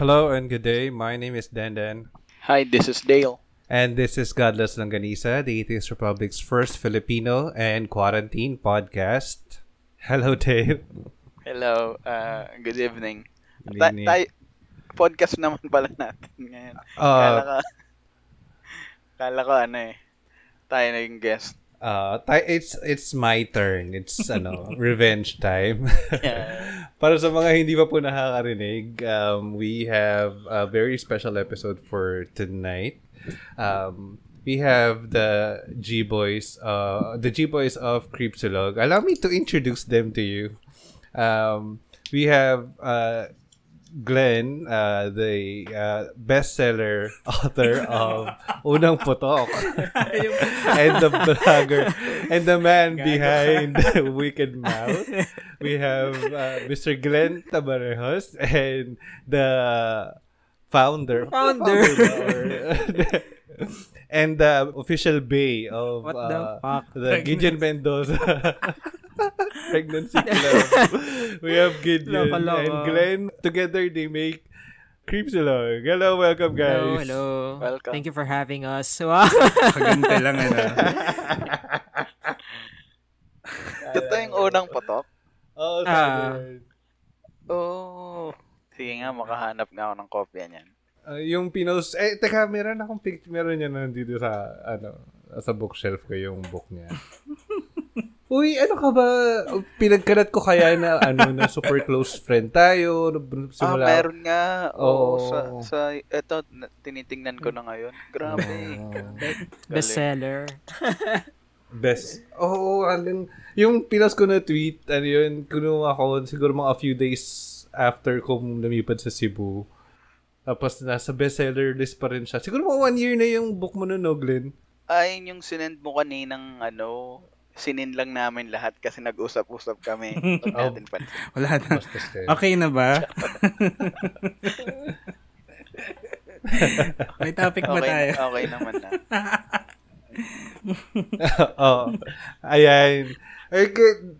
Hello and good day. My name is Dandan. Hi, this is Dale. And this is Godless Longanisa, the Atheist Republic's first Filipino and quarantine podcast. Hello, Dale. Hello, uh, good evening. Good Ta- evening. tayo- podcast naman pala natin ngayon. Uh, kala ko, kala ko ano eh, tayo na yung guest. Uh, it's it's my turn. It's ano, revenge time. Yeah. Para sa mga hindi pa po nakakarinig, um, we have a very special episode for tonight. Um, we have the G Boys, uh, the G Boys of Creepsilog. Allow me to introduce them to you. Um, we have uh, Glenn, uh, the uh, bestseller author of Unang Putok, and the blogger, and the man behind Wicked Mouth. We have uh, Mr. Glenn Tabarejos and the founder, Founder. ba, or- and the official bay of What the uh, fuck? the Gideon Mendoza pregnancy club. we have Gideon Loko-loko. and Glenn. Together they make Creepsilog. Hello, welcome Hello, guys. hello. Welcome. Thank you for having us. Wow. Kagante lang ano. Ito yung unang patok. Oh, Ah. sabi. Oh. Sige nga, makahanap nga ako ng kopya niyan. Uh, yung pinos eh teka meron akong picture meron niya nandito sa ano sa bookshelf ko yung book niya. Uy, ano ka ba? Pinagkalat ko kaya na ano na super close friend tayo. Simula, ah, meron nga. Oo, Oo. sa, sa, eto, na- tinitingnan ko na ngayon. Grabe. Oh. Bestseller. Best. Oo, oh, alin. Yung pinas ko na tweet, ano yun, kinuha ko siguro mga a few days after ko lumipad sa Cebu. Tapos nasa bestseller list pa rin siya. Siguro mga one year na yung book mo nun, no, Glenn? Ayun yung sinend mo kaninang ano, sinin lang namin lahat kasi nag-usap-usap kami. Pansin. Wala na. Okay na ba? May topic ba Okay, tayo? okay naman na. Oo. Ayan. Ay, good.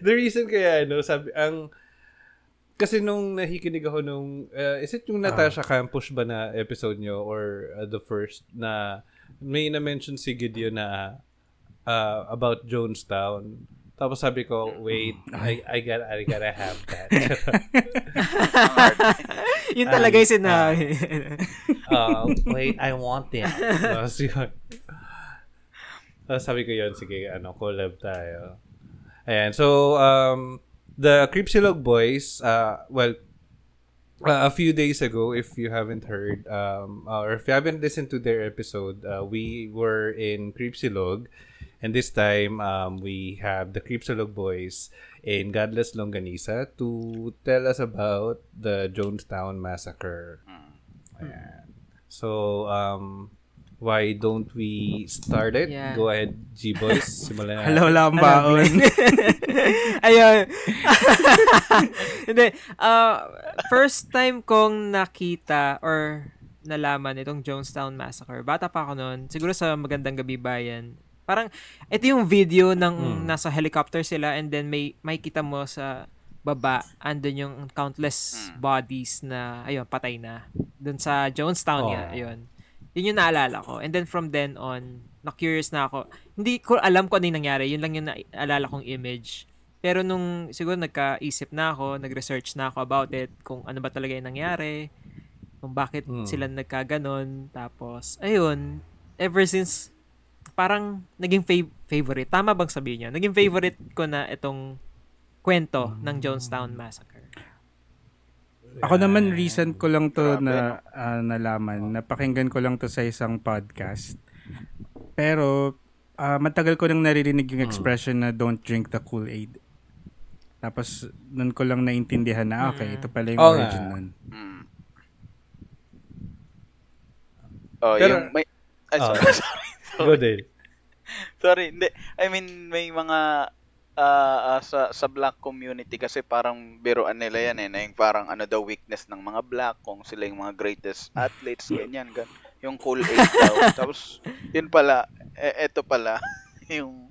The reason kaya, ano, sabi, ang, kasi nung nakikinig ako nung, uh, is it yung Natasha Campos ba na episode nyo or uh, the first na may na-mention si Gideon na uh, about Jonestown. Tapos sabi ko, wait, I, I, gotta, I gotta have that. Yun talaga yung sinabi. uh, wait, I want it. Tapos yun. Tapos sabi ko yun, sige, ano, collab tayo. Ayan, so, um, the Creepsilog Boys, uh, well, uh, a few days ago, if you haven't heard, um, or if you haven't listened to their episode, uh, we were in Creepsilog, and this time, um, we have the Creepsilog Boys in Godless Longanisa to tell us about the Jonestown Massacre. Ayan. So, um, why don't we start it? Yeah. Go ahead, G-Boys. Simulan na. Hello, Alam, baon. Ayun. Hindi. Uh, first time kong nakita or nalaman itong Jonestown Massacre. Bata pa ako noon. Siguro sa Magandang Gabi Bayan. Parang, ito yung video ng nasa helicopter sila and then may, may kita mo sa baba, andun yung countless bodies na, ayun, patay na. Doon sa Jonestown Oh. nga, ayun. Yun yung naalala ko. And then from then on, na-curious na ako. Hindi ko alam kung ano yung nangyari. Yun lang yung naalala kong image. Pero nung siguro nagkaisip na ako, nag-research na ako about it, kung ano ba talaga yung nangyari, kung bakit Hmm. sila nagkaganon. Tapos, ayun, ever since, parang naging fav- favorite. Tama bang sabihin niya? Naging favorite ko na itong kwento ng Jonestown Massacre. Ako naman recent ko lang to Grabe, na ah, nalaman. Napakinggan ko lang to sa isang podcast. Pero ah, matagal ko nang naririnig yung expression na don't drink the Kool-Aid. Tapos nun ko lang naintindihan na okay, ito pala yung Oo origin nga. nun. Mm. Oh, Pero- yung may... Ay, Oh. sorry. Go, Dale. sorry, hindi. I mean, may mga... ah, ah, sa sa black community kasi parang biruan nila yan eh na yung parang ano daw weakness ng mga black kung sila yung mga greatest athletes ganyan gan yung cool aid daw tapos yun pala eh, eto pala yung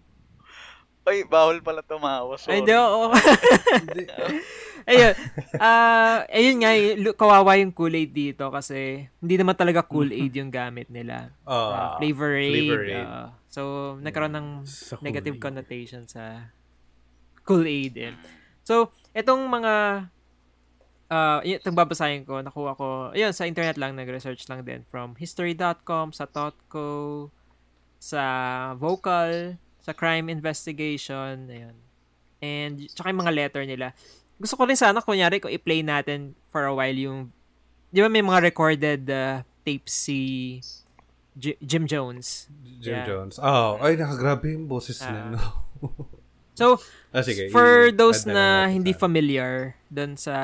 ay bawal pala tumawa sorry Ay, hindi, oo. ayun. Ah, ayun nga, kawawa yung Kool-Aid dito kasi hindi naman talaga Kool-Aid yung gamit nila. Ah, Uh, flavor aid. Flavor Aid. uh, so, nagkaroon ng Sa negative connotation sa Kool-Aid. eh. So, itong mga uh, y- itong babasahin ko, nakuha ko, ayun, sa internet lang, nag-research lang din from history.com, sa Totco, sa Vocal, sa Crime Investigation, ayun. And, tsaka yung mga letter nila. Gusto ko rin sana, kunyari, kung i-play natin for a while yung, di ba may mga recorded uh, tapes si J- Jim Jones? Jim Yeah. Jones. Oh, ay, nakagrabe yung boses Ah. niya, no? So, ah, sige. for i- those na natin hindi sa- familiar dun sa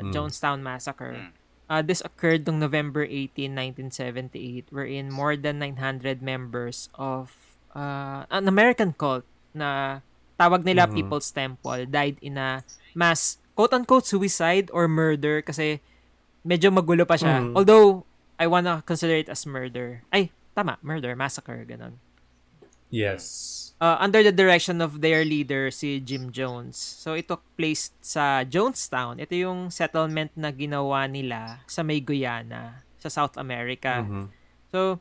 Mm. Jonestown Massacre, Mm. uh, this occurred on November 18, 1978, wherein more than 900 members of uh, an American cult na tawag nila Mhm. People's Temple died in a mass quote-unquote suicide or murder kasi medyo magulo pa siya. Mm. Although, I wanna consider it as murder. Ay, tama, murder, massacre, ganun. Yes. uh, under the direction of their leader, si Jim Jones. So, it took place sa Jonestown. Ito yung settlement na ginawa nila sa may Guyana, sa South America. Mhm. So,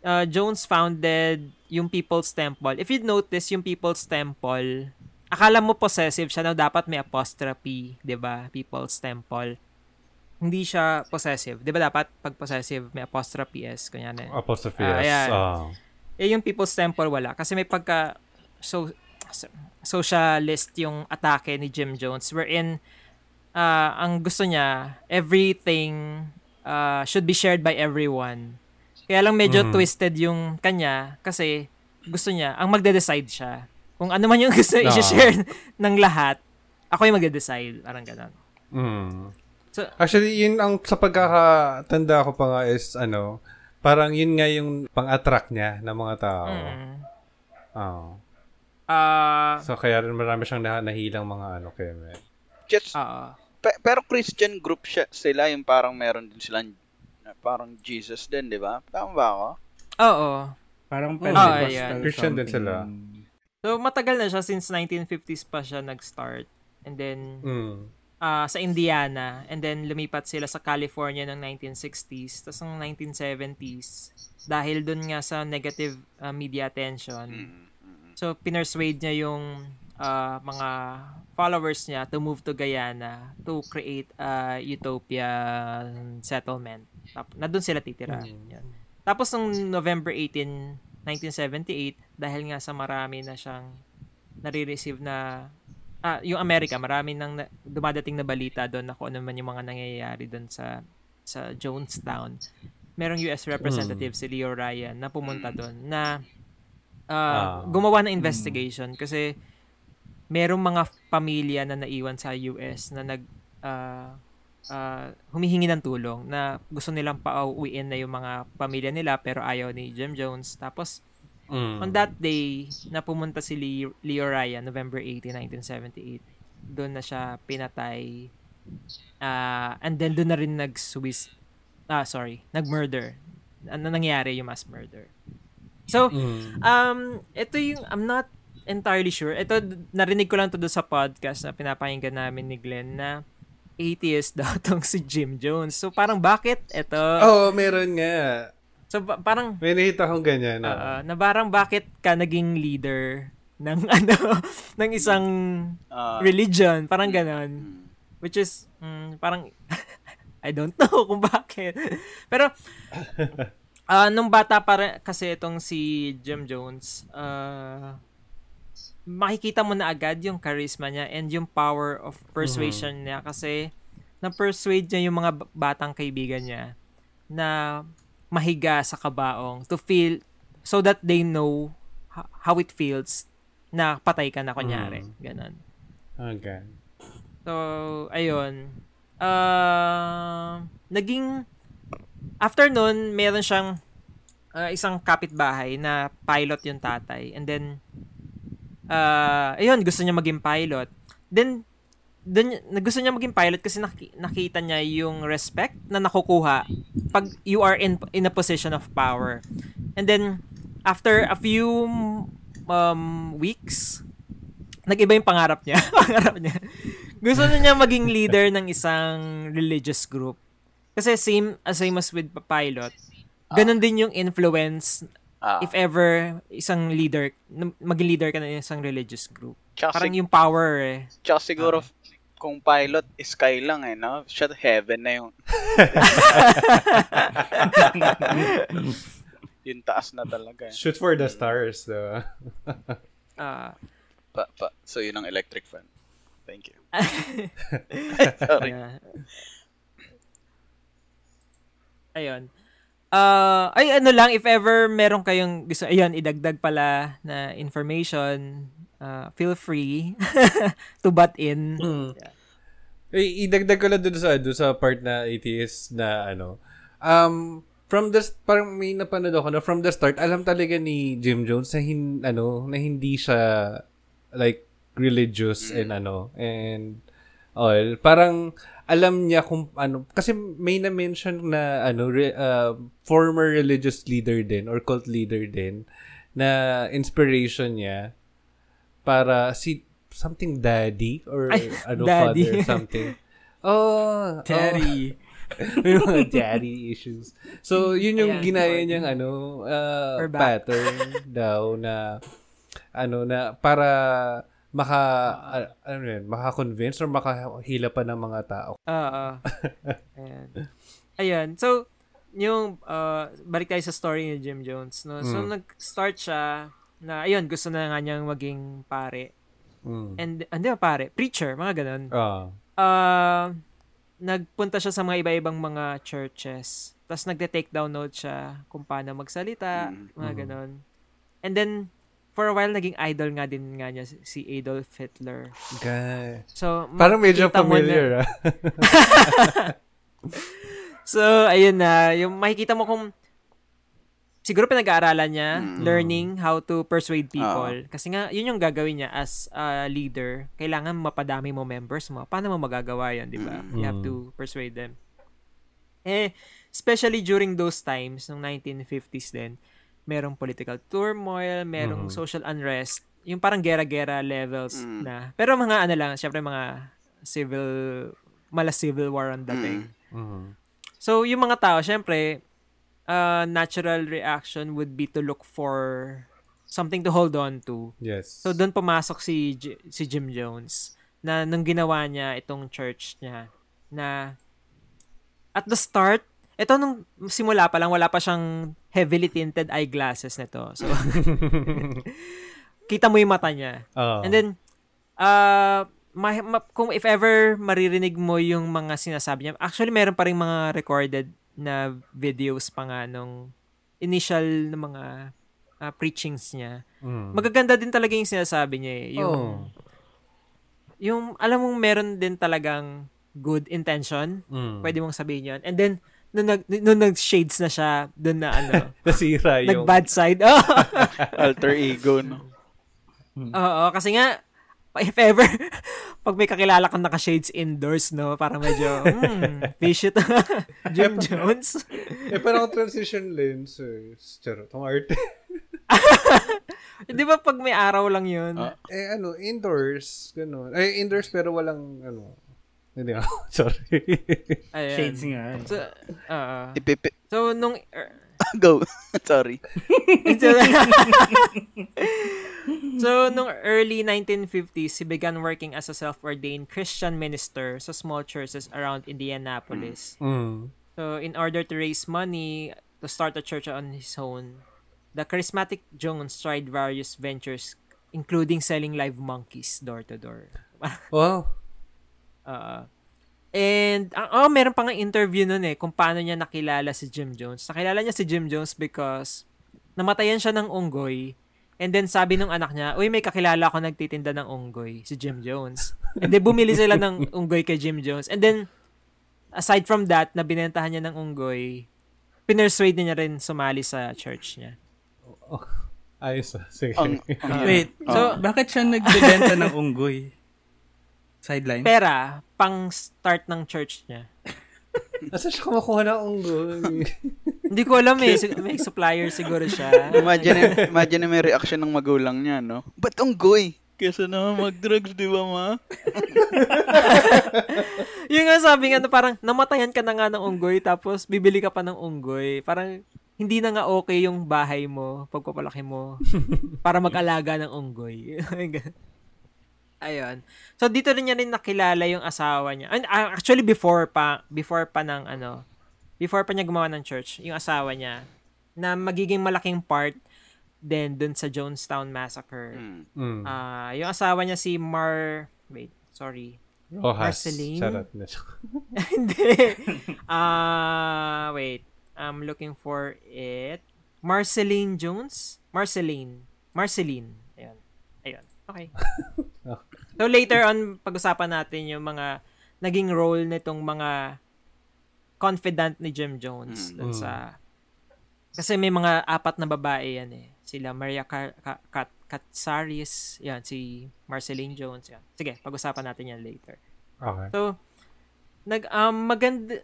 uh, Jones founded yung People's Temple. If you notice, yung People's Temple, akala mo possessive siya na dapat may apostrophe, 'di ba? People's Temple. Hindi siya possessive. 'Di ba dapat pag possessive may apostrophe s kunyari. Apostrophe Ah, S. ayan. Ah. Eh, yung People's Temple wala. Kasi may pagka so, so- socialist yung atake ni Jim Jones wherein ah, ang gusto niya, everything ah, should be shared by everyone. Kaya lang medyo Mhm. twisted yung kanya kasi gusto niya, ang magde-decide siya. Kung ano man yung gusto Ah. i-share ng lahat, ako yung magde-decide. Parang ganun. Mm. So- Actually, yun ang sa pagkakatanda ko pa nga is ano, parang yun nga yung pang-attract niya ng mga tao. Mm. Ah. Ah, So kaya rin marami siyang nah- nahilang mga ano kay Mel. Just, oo. pe- pero Christian group siya, sila yung parang meron din silang parang Jesus din, di ba? Tama ba ako? Oo. Parang Oh, Pentecostal ayan. Christian din sila. So, matagal na siya since 1950s pa siya nag-start. And then, Mm. Ah, sa Indiana. And then, lumipat sila sa California ng 1960s. Tapos, ng 1970s, dahil dun nga sa negative ah, media attention, Mm, mm, so, pinersuade niya yung ah, mga followers niya to move to Guyana to create a utopian settlement. Tap, na doon sila titira. Mm. Yan. Tapos, nung November 18, 1978, dahil nga sa marami na siyang nare-receive na ah, yung Amerika, marami nang na, dumadating na balita doon na kung ano man yung mga nangyayari doon sa sa Jonestown. Merong US representative si Leo Ryan na pumunta doon na Ah. gumawa ng investigation kasi merong mga pamilya na naiwan sa US na nag ah, ah, humihingi ng tulong na gusto nilang pauwiin na yung mga pamilya nila pero ayaw ni Jim Jones. Tapos Mm. On that day, na pumunta si Leo, Leo Ryan, November 18, 1978, doon na siya pinatay. Ah, and then doon na rin nag-suicide. Ah, sorry. Nag-murder. Ano nangyari yung mass murder. So, Mm. um, ito yung, I'm not entirely sure. Ito, narinig ko lang to sa podcast na pinapakinggan namin ni Glenn na atheist daw tong si Jim Jones. So, parang bakit ito? Oo, meron nga. So, ba- parang, May nakita akong ganyan. Oo, ah. na parang bakit ka naging leader ng ano ng isang Ah, religion, parang ganon. mm. Which is mm, parang I don't know kung bakit. Pero ah nung bata pa rin, kasi itong si Jim Jones, ah makikita mo na agad yung charisma niya and yung power of persuasion niya kasi na-persuade niya yung mga batang kaibigan niya na mahiga sa kabaong to feel so that they know ho- how it feels na patay ka na kunyari. Ganon. Okay. So, ayun. Uh, naging, after nun, meron siyang uh, isang kapitbahay na pilot yung tatay. And then, uh, ayun, gusto niya maging pilot. Then, dun, gusto niya maging pilot kasi naki- nakita niya yung respect na nakukuha pag you are in in a position of power. And then, after a few um, weeks, nag-iba yung pangarap niya. pangarap niya. Gusto na niya maging leader ng isang religious group. Kasi same as same as with pilot. Ganon din yung influence Ah. if ever isang leader, maging leader ka ng isang religious group. Tsaka, Parang sig- yung power eh. tsaka siguro, kung pilot, sky lang eh, no? Siya heaven na yung... yung taas na talaga eh. Shoot for the stars, diba? Ah, Pa, pa. So, yun ang electric fan. Thank you. Sorry. yeah. Ayun. Ah, ay ano lang if ever meron kayong gusto ayun idagdag pala na information, ah, feel free to butt in. Eh, idagdag ko lang dun sa, dun sa part na atheist na ano. Um, from the, parang may napanood ako na from the start, alam talaga ni Jim Jones na, hin, ano, na hindi siya like religious and ano, and all. Parang alam niya kung ano, kasi may na-mention na ano, re, uh, former religious leader din or cult leader din na inspiration niya para si something daddy or Ay, ano daddy. father something. Oh, Daddy. Oh, may mga daddy issues. So, yun yung Ayan, ginaya Lord. niyang ano, uh, pattern daw na ano na para maka uh, ano yun, maka-convince or makahila pa ng mga tao. Oo. Ayan. Ayun. So, yung, uh, balik tayo sa story ni Jim Jones. No? So, Mm. nag-start siya na, ayun, gusto na nga niyang maging pare. Mm. And, hindi ba pare? Preacher, mga ganun. Ah. Uh, nagpunta siya sa mga iba-ibang mga churches. Tapos nagde-take down note siya kung paano magsalita, Mm. mga Mm. ganun. And then, for a while, naging idol nga din nga niya si- Adolf Hitler. Guy. So, Parang medyo na- familiar, ah. So, ayun na. Yung makikita mo kung siguro pinag-aaralan niya, Mm. learning how to persuade people. Kasi nga, yun yung gagawin niya as a leader. Kailangan mapadami mo members mo. Paano mo magagawa yan, di ba? Mm. You have to persuade them. Eh, especially during those times, nung 1950s din, merong political turmoil, merong Mm. social unrest, yung parang gera-gera levels Mm. na. Pero mga ano lang, syempre mga civil, mala civil war ang dating. Mhm. So, yung mga tao, syempre, uh, natural reaction would be to look for something to hold on to. Yes. So, doon pumasok si, J- si Jim Jones na nung ginawa niya itong church niya na at the start, ito nung simula pa lang, wala pa siyang heavily tinted eyeglasses nito. So, kita mo yung mata niya. Ah. And then, uh, ma- ma- kung if ever maririnig mo yung mga sinasabi niya, actually meron pa rin mga recorded na videos pa nga nung initial na mga uh, preachings niya. Mm. Magaganda din talaga yung sinasabi niya eh. Yung, Oh. yung alam mong meron din talagang good intention. Mm. Pwede mong sabihin yun. And then, nung, nag, nung nag-shades na siya, dun na ano, Nasira yung... nag-bad side. Oh! Alter ego, no? Oo, kasi nga, if ever, pag may kakilala kang naka-shades indoors, no, para medyo, hmm, fish it. Jim Jones. eh, parang transition lenses. Charot. Ang arte. Di ba pag may araw lang yun? Ah. eh, ano, indoors. Ganun. Eh, indoors pero walang, ano, hindi ako. Sorry. Ayan. Shades nga. eh. So. Ipipi... so, nung, Go. Sorry. so, so, nung early 1950s, he began working as a self-ordained Christian minister sa small churches around Indianapolis. mm. So, in order to raise money to start a church on his own, the charismatic Jones tried various ventures, including selling live monkeys door to door. Wow. Uh, and, ah, oh, meron pa nga interview nun eh, kung paano niya nakilala si Jim Jones. Nakilala niya si Jim Jones because namatayan siya ng unggoy. And then sabi nung anak niya, uy, may kakilala ako nagtitinda ng unggoy, si Jim Jones. And then bumili sila ng unggoy kay Jim Jones. And then, aside from that, na binentahan niya ng unggoy, pinersuade niya rin sumali sa church niya. Ayos ah. Sige. Ang, ang Wait, So- so, bakit siya nagbebenta ng unggoy? Sideline? Pera, pang start ng church niya. Nasa siya kumukuha ng unggoy? Hindi ko alam eh. Sig- May supplier siguro siya. imagine, imagine may reaction ng magulang niya, no? Ba't unggoy? Kesa naman mag-drugs, di ba, ma? Yung nga sabi nga na parang namatayan ka na nga ng unggoy tapos bibili ka pa ng unggoy. Parang hindi na nga okay yung bahay mo, pagpapalaki mo, para mag-alaga ng unggoy. Ayun. So dito rin niya rin nakilala yung asawa niya. And, uh, actually before pa, before pa ng ano, before pa niya gumawa ng church, yung asawa niya na magiging malaking part din dun sa Jonestown Massacre. Mm. Ah, yung asawa niya si Mar wait, sorry. Rojas. Marceline? Charot na. Hindi. Ah, wait. I'm looking for it. Marceline Jones? Marceline. Marceline. Ayun. Ayun. Okay. so later on, pag-usapan natin yung mga naging role nitong mga confidant ni Jim Jones dun Mm. sa kasi may mga apat na babae yan eh. Sila Maria Car- Ka- Kat- Katsaris, yan, si Marceline Jones, yan. Sige, pag-usapan natin yan later. Okay. So, nag um, maganda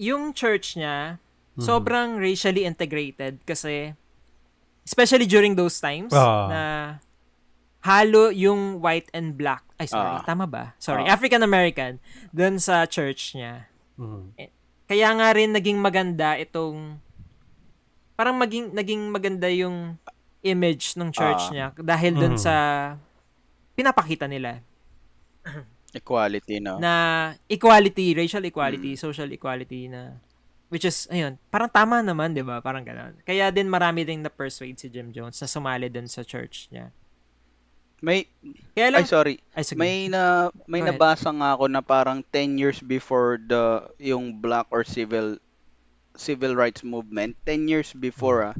yung church niya Mhm. sobrang racially integrated kasi especially during those times Ah. na halo yung white and black. Ay, sorry. Ah. Tama ba? Sorry. Ah. African American dun sa church niya. Mm. Kaya nga rin naging maganda itong parang maging naging maganda yung image ng church Ah. niya dahil dun Mhm. sa pinapakita nila Equality, no? na equality, racial equality, social equality na which is ayun, parang tama naman, 'di ba? Parang gano'n. Kaya din marami ding na-persuade si Jim Jones na sumali din sa church niya. May, Kaya lang, ay sorry, ay, sige. may na may Go ahead. nabasa nga ako na parang 10 years before the yung black or civil civil rights movement, 10 years before ah,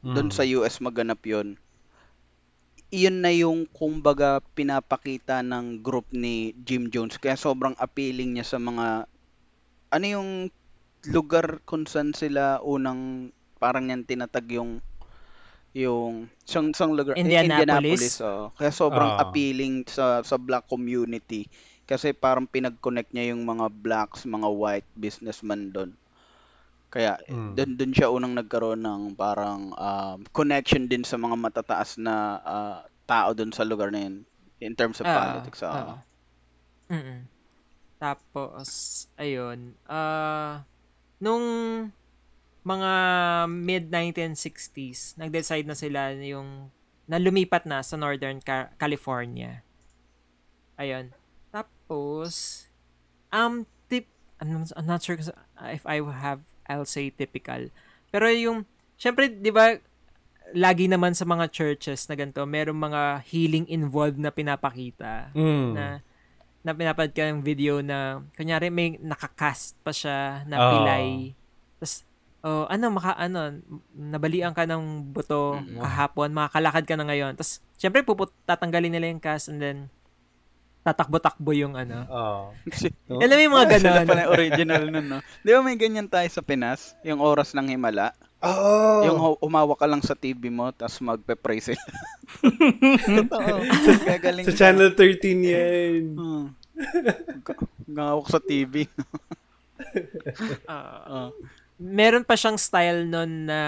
doon Mm. sa US maganap 'yon. Iyon na yung kumbaga pinapakita ng group ni Jim Jones kaya sobrang appealing niya sa mga ano yung lugar kung saan sila unang parang yan tinatag yung yung sang sang lugar eh, Indianapolis? oo. kaya sobrang Ah. appealing sa sa black community kasi parang pinag-connect niya yung mga blacks, mga white businessmen doon. Kaya Mm. doon doon siya unang nagkaroon ng parang um, connection din sa mga matataas na ah, tao doon sa lugar na yun in terms of Ah, politics. oo. ah. Mm-mm. Tapos, ayun, ah nung mga mid-1960s, nag-decide na sila yung na lumipat na sa Northern Ca- California. Ayun. Tapos, um, tip, I'm not, I'm not sure if I have, I'll say typical. Pero yung, syempre, di ba, lagi naman sa mga churches na ganito, merong mga healing involved na pinapakita Mm. na na pinapad ka ng video na kunyari may nakakast pa siya na pilay. Tapos oh, ano maka ano nabalian ka ng buto Mm. kahapon, makakalakad ka na ngayon. Tapos syempre puput tatanggalin nila yung cast and then tatakbo-takbo yung ano. Oo. No? Alam mo yung mga Sila ganon. pala yung original nun, no? Di ba may ganyan tayo sa Pinas? Yung oras ng himala? Oo. Yung umawa ka lang sa TV mo, tapos magpe-pray sila. Totoo. Gagaling Sa ka. Channel 13 yan. Hmm. Ga- Gawak sa TV. Ah, Ah. Meron pa siyang style nun na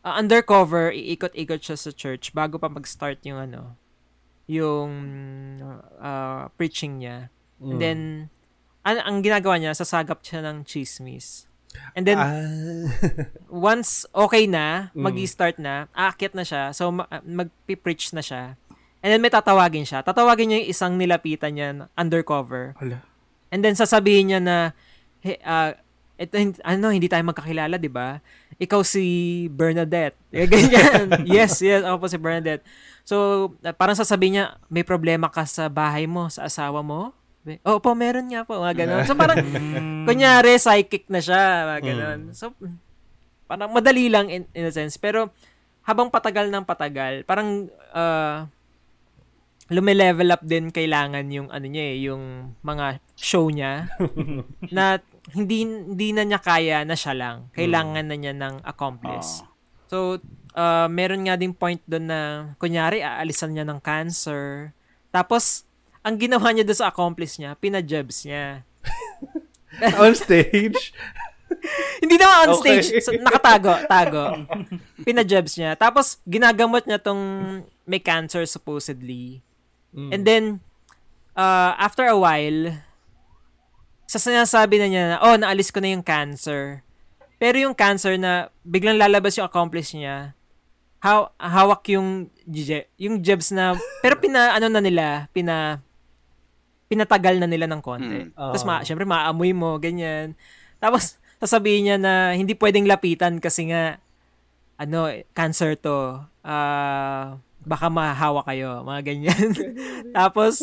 ah, undercover, iikot-ikot siya sa church bago pa mag-start yung ano, yung ah, preaching niya. Mm. And then, ang, ang ginagawa niya, sasagap siya ng chismis. And then, Ah. once okay na, Mm. mag-start na, aakyat na siya, so ma- mag-preach na siya. And then may tatawagin siya. Tatawagin niya yung isang nilapitan niya undercover. Hala. And then sasabihin niya na, hey, ah, ito, ano, hindi tayo magkakilala, di ba? Ikaw si Bernadette. Eh, Ganyan. yes, yes, ako po si Bernadette. So, ah, parang sasabihin niya, may problema ka sa bahay mo, sa asawa mo? Oo po, meron nga po. Mga ganun. So, parang, kunyari, psychic na siya. Mga ganun. So, parang madali lang in, in a sense. Pero, habang patagal ng patagal, parang, uh, lumilevel up din kailangan yung ano niya eh, yung mga show niya na hindi hindi na niya kaya na siya lang. Kailangan na niya ng accomplice. Ah. So, uh, meron nga din point doon na kunyari aalisan niya ng cancer. Tapos ang ginawa niya doon sa accomplice niya, pinajabs niya. On stage. Hindi naman on Okay. stage. So, nakatago, tago. Pinajabs niya. Tapos, ginagamot niya tong may cancer supposedly. Mm. And then, uh, after a while, sa sinasabi na niya na, oh, naalis ko na yung cancer. Pero yung cancer na biglang lalabas yung accomplice niya, haw hawak yung je- yung jebs na pero pina ano na nila, pina pinatagal na nila ng konti. Mm. Tapos Ah. ma, syempre maamoy mo, ganyan. Tapos sasabihin niya na hindi pwedeng lapitan kasi nga ano, cancer to. Ah, baka mahawa kayo, mga ganyan. Tapos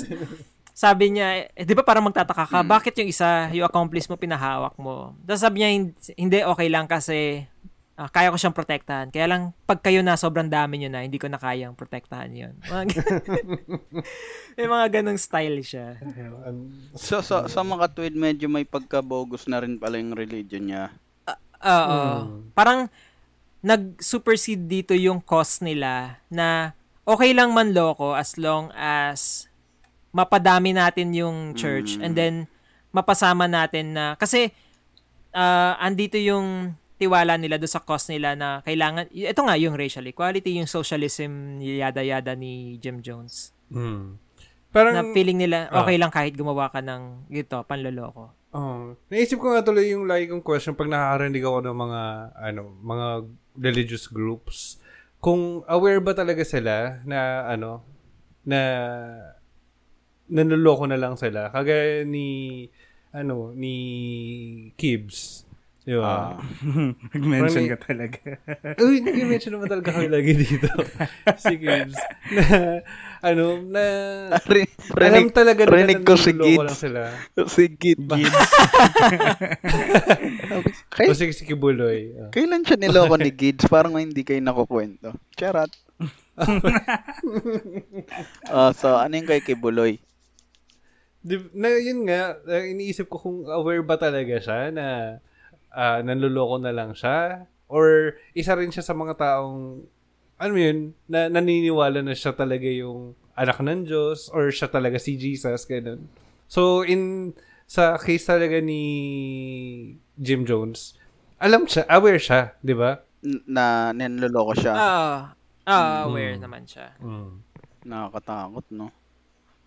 sabi niya, eh, di ba parang magtataka ka, bakit yung isa, yung accomplice mo, pinahawak mo? Tapos sabi niya, "Hin- hindi, okay lang kasi ah, kaya ko siyang protektahan. Kaya lang, pag kayo na, sobrang dami nyo na, hindi ko na kayang protektahan yun. Mga May mga ganong style siya. Um, So, sa, sa mga tweet, medyo may pagka-bogus na rin pala yung religion niya. Oo. Mm. Parang, nag-supersede dito yung cost nila na okay lang man loko as long as mapadami natin yung church Mm. and then mapasama natin na kasi ah, andito yung tiwala nila do sa cause nila na kailangan ito nga yung racial equality yung socialism yada yada ni Jim Jones mm. Parang, na feeling nila Ah. okay lang kahit gumawa ka ng gito panloloko oh, naisip ko nga tuloy yung lagi kong question pag nakakarinig ako ng mga, ano, mga religious groups, kung aware ba talaga sila na, ano, na nanloloko na lang sila. Kagaya ni, ano, ni Kibbs. Di ba? Ah. Nag-mention Parang- ka talaga. Uy, nag-mention naman talaga kami lagi dito. si Kibbs. Na, ano, na, Rin- alam talaga nila rinig ko si Gids. lang sila. si Gid. Kay, O si, si Kibuloy. Ah. kailan siya niloko ni Gids? Parang hindi kayo nakukwento. Charot. Ah, so, ano yung kay Kibuloy? Di, na yun nga, uh, iniisip ko kung aware ba talaga siya na uh, nanluloko na lang siya or isa rin siya sa mga taong ano yun, na naniniwala na siya talaga yung anak ng Diyos or siya talaga si Jesus, ganun. So, in sa case talaga ni Jim Jones, alam siya, aware siya, di ba? Na nanloloko siya. ah ah aware naman siya Mm. Nakakatakot, no?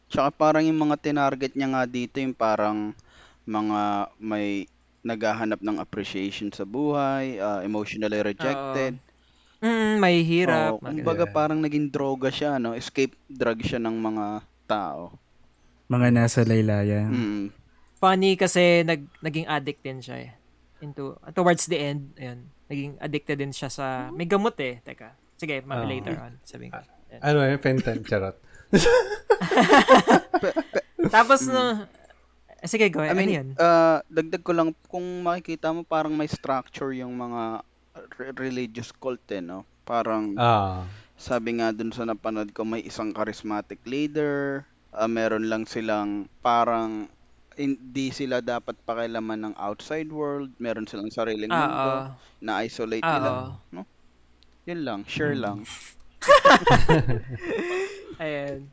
Tsaka parang yung mga tinarget niya nga dito, yung parang mga may naghahanap ng appreciation sa buhay, ah, emotionally rejected. mm, may hirap Oo, mga kumbaga parang naging droga siya, no? Escape drug siya ng mga tao. Mga nasa laylayan. Mm. funny kasi nag naging addict din siya eh. Into towards the end, ayun, naging addicted din siya sa may gamot eh. Teka. Sige, Ah. later on sabihin ko. Ano yun? Fenton, charot. Tapos no eh, sige, go. I ano mean, yun? ah, dagdag ko lang, kung makikita mo parang may structure yung mga re- religious cult, eh, no? Parang, Ah. sabi nga dun sa napanood ko, may isang charismatic leader, ah, meron lang silang parang hindi sila dapat pakialaman ng outside world, meron silang sariling Ah, mundo, ah. na-isolate Ah, nila. No? Yun lang, share lang. Ayan.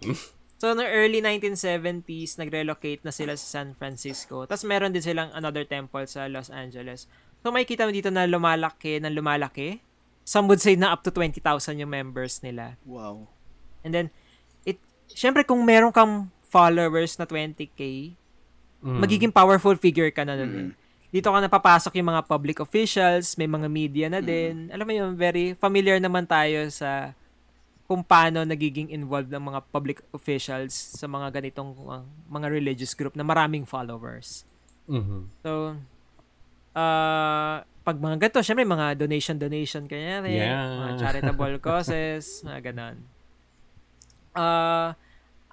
So, no early 1970s, nag-relocate na sila sa San Francisco. Tapos, meron din silang another temple sa Los Angeles. So, makikita mo dito na lumalaki, na lumalaki. Some would say na up to 20,000 yung members nila. Wow. And then, it, syempre kung meron kang followers na 20k, Mm. magiging powerful figure ka na nun. Mm. eh. Dito ka napapasok yung mga public officials, may mga media na din. Alam mo yun, very familiar naman tayo sa kung paano nagiging involved ng mga public officials sa mga ganitong uh, mga religious group na maraming followers. Mhm. So, uh, pag mga ganito, syempre mga donation-donation kanya rin, Yeah. mga charitable causes, mga ganon. Uh,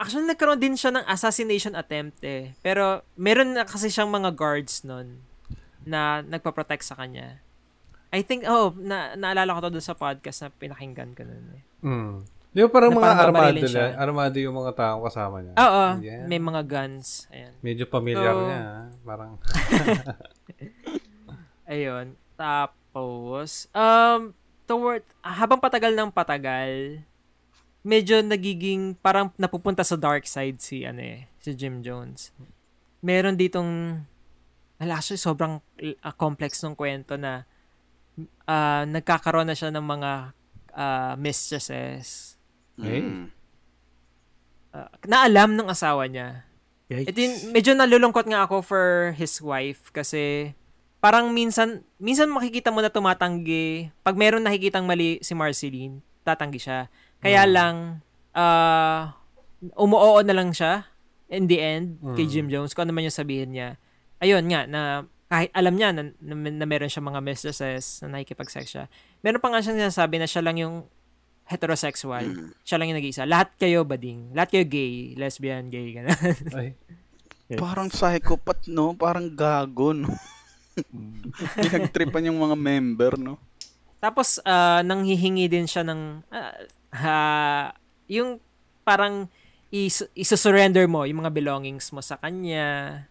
actually, nagkaroon din siya ng assassination attempt eh. Pero, meron na kasi siyang mga guards nun na nagpa-protect sa kanya. I think, oh, na, naalala ko to dun sa podcast na pinakinggan ko nun eh. Mm. Di ba parang Na mga parang armado na? Armado yung mga taong kasama niya. Oo, Yeah. may mga guns. Ayan. Medyo familiar So- niya. ah. Parang, Ayun. Tapos, um, toward, habang patagal ng patagal, medyo nagiging, parang napupunta sa dark side si, ano eh, si Jim Jones. Meron ditong, Ala, actually, sobrang uh, complex ng kwento na uh, nagkakaroon na siya ng mga uh, mistresses. Hey. Mm. Uh, na alam ng asawa niya. Yikes. Ito yung, medyo nalulungkot nga ako for his wife kasi parang minsan, minsan makikita mo na tumatanggi. Pag meron nakikitang mali si Marceline, tatanggi siya. Kaya Mm. lang, uh, umuoo na lang siya in the end kay Mm. Jim Jones kung ano man yung sabihin niya. Ayun nga, na kahit alam niya na, na, na meron siya mga mistresses na nakikipag-sex siya. Meron pa nga siyang sinasabi na siya lang yung heterosexual. Mm. Siya lang yung nag-iisa. Lahat kayo bading. Lahat kayo gay, lesbian, gay, gano'n. Yes. Parang psychopath, no? Parang gago, no? Pinagtripan yung mga member, no? Tapos, ah, nanghihingi din siya ng, ah, ha- yung parang is, isusurrender mo yung mga belongings mo sa kanya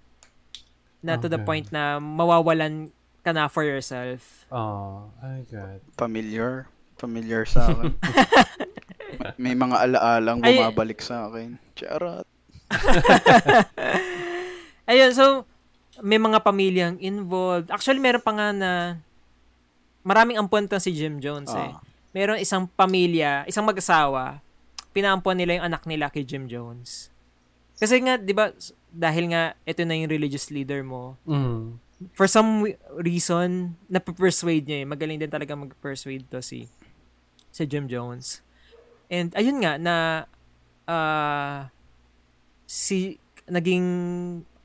na to the Okay. point na mawawalan ka na for yourself. Oh, my God. Familiar. Familiar sa akin. May mga alaalang Ay- bumabalik sa akin. Charot. Ayun, so, may mga pamilyang involved. Actually, meron pa nga na maraming ampon to si Jim Jones eh. Ah. Meron isang pamilya, isang mag-asawa, pinaampon nila yung anak nila kay Jim Jones. Kasi nga, di ba, dahil nga, ito na yung religious leader mo, Mm. For some reason, nape-persuade niya eh. Magaling din talaga mag-persuade to si, si Jim Jones. And ayun nga, na ah, si, naging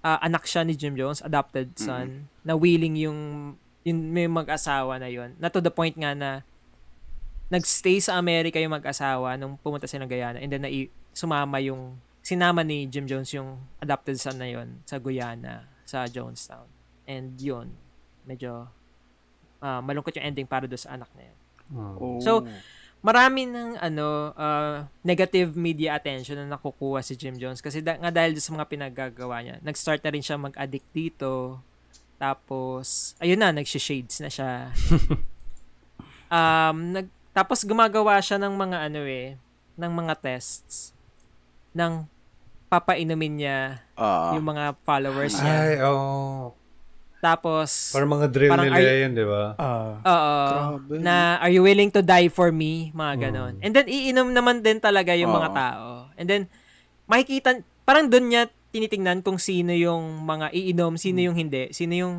ah, anak siya ni Jim Jones, adopted son, na willing yung, yung may mag-asawa na yun. Na to the point nga na, nagstay sa Amerika yung mag-asawa nung pumunta sila ng Guyana and then nai- sumama yung sinama ni Jim Jones yung adopted son na yun sa Guyana, sa Jonestown. And yun, medyo ah, malungkot yung ending para doon sa anak na yun. Mm. Oh. So, Marami ng ano ah, negative media attention na nakukuha si Jim Jones kasi da- nga dahil sa mga pinaggagawa niya. Nag-start na rin siya mag-addict dito. Tapos, ayun na, nag-shades na siya. um, nag, tapos gumagawa siya ng mga ano eh, ng mga tests ng papainumin niya Ah. yung mga followers niya. Ay, oh. Tapos, Parang mga drill Parang nila yun, di ba? Ah, Oo. Grabe, Na, are you willing to die for me? Mga ganon. And then, iinom naman din talaga yung mga Oo. tao. And then, makikita, parang doon niya tinitingnan kung sino yung mga iinom, sino yung hindi, sino yung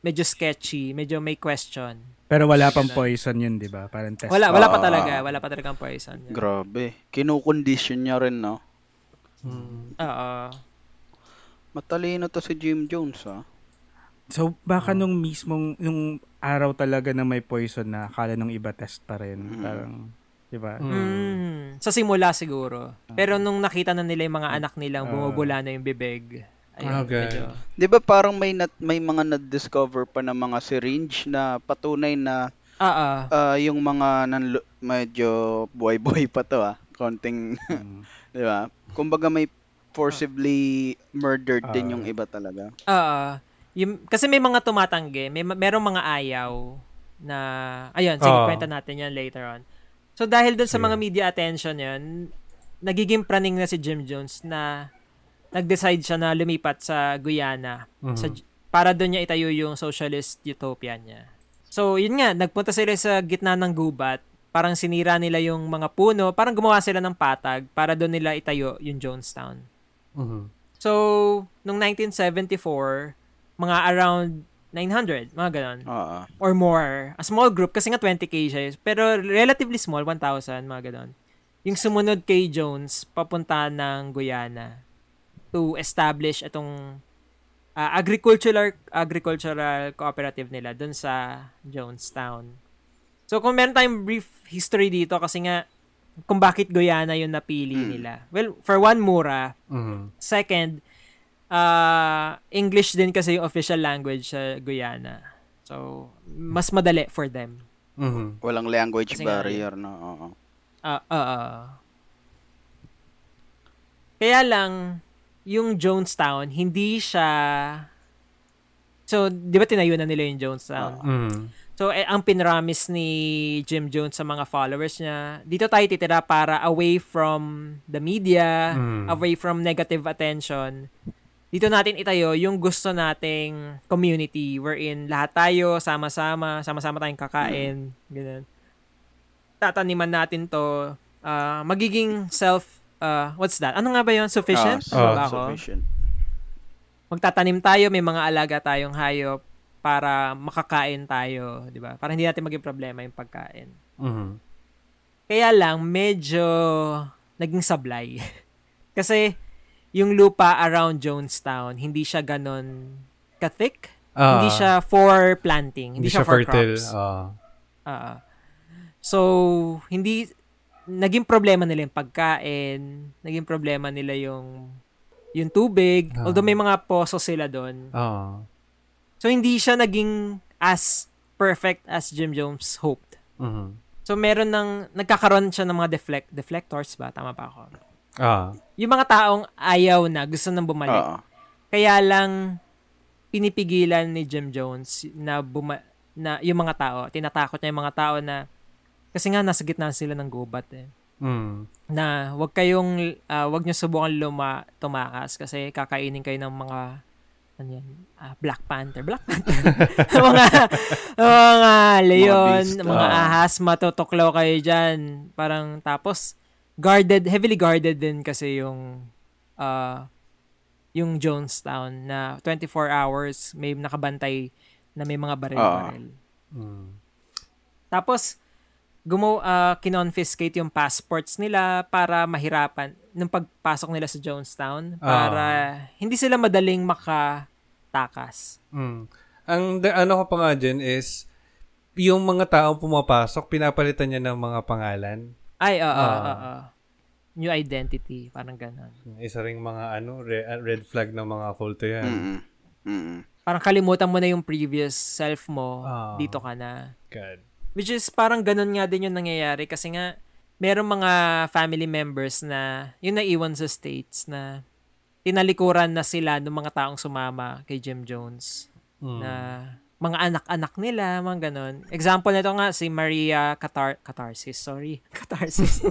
medyo sketchy, medyo may question. pero wala pang poison yun, di ba? Parang test. Wala, wala pa Ah. talaga. Wala pa talagang poison. yan. Grabe. Kinukondisyon niya rin, no? Mm. Oo. Matalino to si Jim Jones, ah. So, baka nung mismong, yung araw talaga na may poison na, akala nung iba test pa rin. Mm. Parang, di ba? Mm. Mm. Sa simula siguro. Pero nung nakita na nila yung mga anak nilang Ah. bumubula na yung bibig, ayun, Okay. medyo, 'Di ba parang may nat, may mga na-discover pa na mga syringe na patunay na ah, yung mga nanlo- medyo buhay-buhay pa to ah. Konting, Mm. 'di ba? Kumbaga may forcibly murdered din Ah. yung iba talaga. Oo. Yung, kasi may mga tumatanggi, may merong mga ayaw na ayun, sige Oo. kwenta natin yan later on. So dahil dun sa mga media attention yan, nagiging praning na si Jim Jones na nag-decide siya na lumipat sa Guyana Mhm. sa, para doon niya itayo yung socialist utopia niya. So yun nga, nagpunta sila sa gitna ng gubat, parang sinira nila yung mga puno, parang gumawa sila ng patag para doon nila itayo yung Jonestown. Mhm. So, nung 1974, mga around 900, mga ganon. Oo. Or more. A small group, kasi nga 20k siya. eh. Pero relatively small, 1,000, mga ganon. Yung sumunod kay Jones, papunta ng Guyana to establish itong ah, agricultural agricultural cooperative nila dun sa Jonestown. So, kung meron tayong brief history dito, kasi nga, kung bakit Guyana yung napili Hmm. nila. Well, for one, mura. Mhm. Second, uh, English din kasi yung official language sa Guyana. So, mas madali for them. Mhm. Walang language Kasi nga, barrier, no? Oo. Ah, ah, ah. Kaya lang, yung Jonestown, hindi siya... So, di ba tinayo na nila yung Jonestown? Mhm. So, eh, ang pinramis ni Jim Jones sa mga followers niya, dito tayo titira para away from the media, Mm. away from negative attention. Dito natin itayo yung gusto nating community wherein lahat tayo sama-sama, sama-sama tayong kakain, ganun. Tataniman natin to, ah, magiging self, ah, what's that? Ano nga ba yun? Sufficient? Ano Ah, ba ako? sufficient. Magtatanim tayo, may mga alaga tayong hayop para makakain tayo, di ba? Para hindi natin maging problema yung pagkain. Mhm. Kaya lang, medyo naging sablay. Kasi, yung lupa around Jonestown, hindi siya ganon ka-thick. Ah, hindi siya for planting. Hindi, hindi siya, siya for fertile. crops. Ah. Ah. so, hindi, naging problema nila yung pagkain, naging problema nila yung yung tubig, Ah. although may mga poso sila doon. Ah. So, hindi siya naging as perfect as Jim Jones hoped. Mhm. So, meron ng, nagkakaroon siya ng mga deflect, deflectors ba? Tama ba ako? Ah. Yung mga taong ayaw na, gusto nang bumalik. Oo. Kaya lang, pinipigilan ni Jim Jones na buma- na yung mga tao, tinatakot niya yung mga tao na, kasi nga nasa gitna sila ng gubat eh. Mm. Na wag kayong, ah, wag niyo subukan luma, tumakas kasi kakainin kayo ng mga, ano yan, ah, Black Panther. Black Panther. mga, mga leon, beast, mga, ah. ahas, matutuklaw kayo dyan. Parang, tapos, guarded, heavily guarded din kasi yung, ah, yung Jonestown na 24 hours may nakabantay na may mga baril-baril. Mm. Tapos, gumo uh, kinonfiscate yung passports nila para mahirapan nung pagpasok nila sa Jonestown para hindi sila madaling makatakas. Mm. Ang da- ano ko pa nga dyan is, yung mga taong pumapasok, pinapalitan niya ng mga pangalan. Ay, oo, Ah. oo, oo. New identity, parang ganun. Isa ring mga ano, re- red flag ng mga kulto yan. Mm-mm. Mm-mm. Parang kalimutan mo na yung previous self mo, Ah. dito ka na. God. Which is parang ganun nga din yung nangyayari kasi nga merong mga family members na yung naiwan sa States na tinalikuran na sila ng mga taong sumama kay Jim Jones Mm. na mga anak-anak nila, mga ganun. Example nito nga si Maria Catar Catharsis, sorry. Catharsis.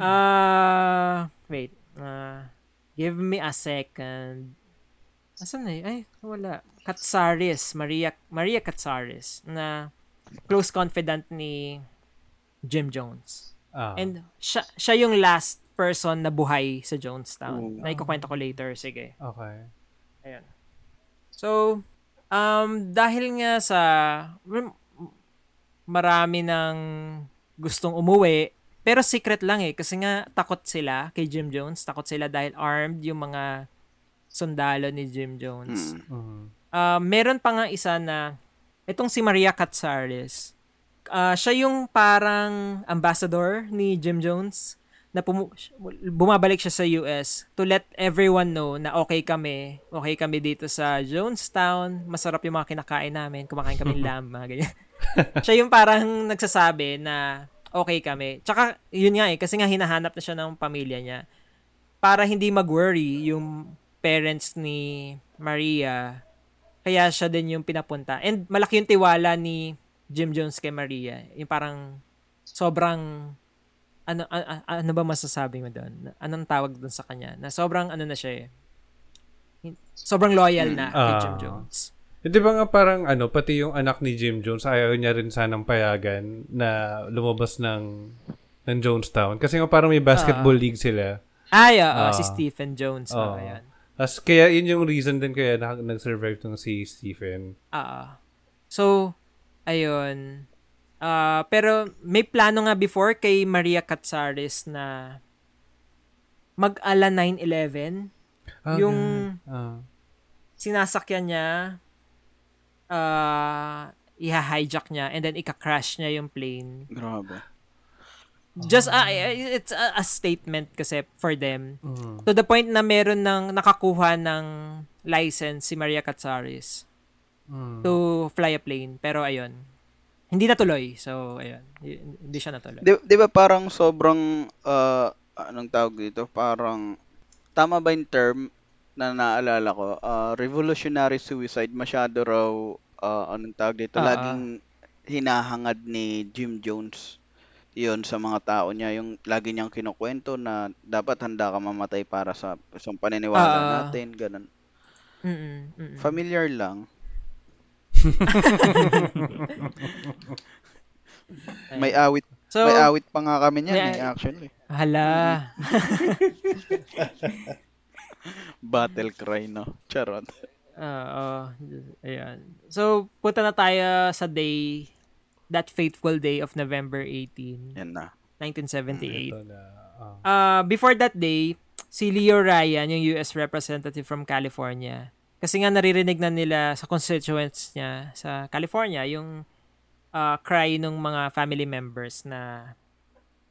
Ah, wait. Ah, give me a second. Asan na yun? Ay, wala. Katsaris. Maria, Maria Katsaris. Na close confidant ni Jim Jones. Ah. And siya, siya yung last person na buhay sa Jonestown. Oh. Na ikukwento ko later. Sige. okay. Ayan. So, um, dahil nga sa marami ng gustong umuwi, pero secret lang eh. Kasi nga, takot sila kay Jim Jones. Takot sila dahil armed yung mga sundalo ni Jim Jones. Mm. Ah, meron pa nga isa na, itong si Maria Katsaris, ah, siya yung parang ambassador ni Jim Jones na pumu- bumabalik siya sa US to let everyone know na okay kami, okay kami dito sa Jonestown, masarap yung mga kinakain namin, kumakain kami lamb, mga ganyan. siya yung parang nagsasabi na okay kami. Tsaka, yun nga eh, kasi nga hinahanap na siya ng pamilya niya para hindi mag-worry yung parents ni Maria kaya siya din yung pinapunta. And malaki yung tiwala ni Jim Jones kay Maria. Yung parang sobrang ano a- a- ano ba masasabi mo doon? Anong tawag doon sa kanya? Na sobrang ano na siya eh. Sobrang loyal na kay Jim Ah. Jones. Eh, Di ba nga parang ano, pati yung anak ni Jim Jones, ayaw niya rin sanang payagan na lumabas ng ng Jonestown. Kasi nga parang may basketball league sila. Ay, oo, Ah. si Stephen Jones. Oo. Oh, ayan. As, kaya yun yung reason din kaya na, nag-survive tong si Stephen. Ah. So, ayun. Ah, pero may plano nga before kay Maria Katsaris na mag-ala 9-11. Ah, yung. Ah. sinasakyan niya, ah, iha-hijack niya, and then ika-crash niya yung plane. Grabe. Just, ah, it's a, a statement kasi for them. Mm. To the point na meron ng nakakuha ng license si Maria Katsaris Mm. to fly a plane. Pero ayun, hindi natuloy. So, ayun, hi- hindi siya natuloy. Di, di ba parang sobrang, ah, anong tawag dito? Parang, tama ba yung term na naalala ko? Ah, revolutionary suicide, masyado raw, ah, anong tawag dito? Ah, Laging hinahangad ni Jim Jones yun sa mga tao niya, yung lagi niyang kinukwento na dapat handa ka mamatay para sa, sa paniniwala Ah. natin, ganun. Mm-mm, mm-mm. Familiar lang. May awit, So, may awit pa nga kami niyan, may- eh, actually. hala. Battle cry, no? Charot. Oo. ayan. So, punta na tayo sa day, that fateful day of November 18, Yan na. 1978. Ito na. Uh, before that day, si Leo Ryan, yung US representative from California, kasi nga naririnig na nila sa constituents niya sa California, yung uh, cry ng mga family members na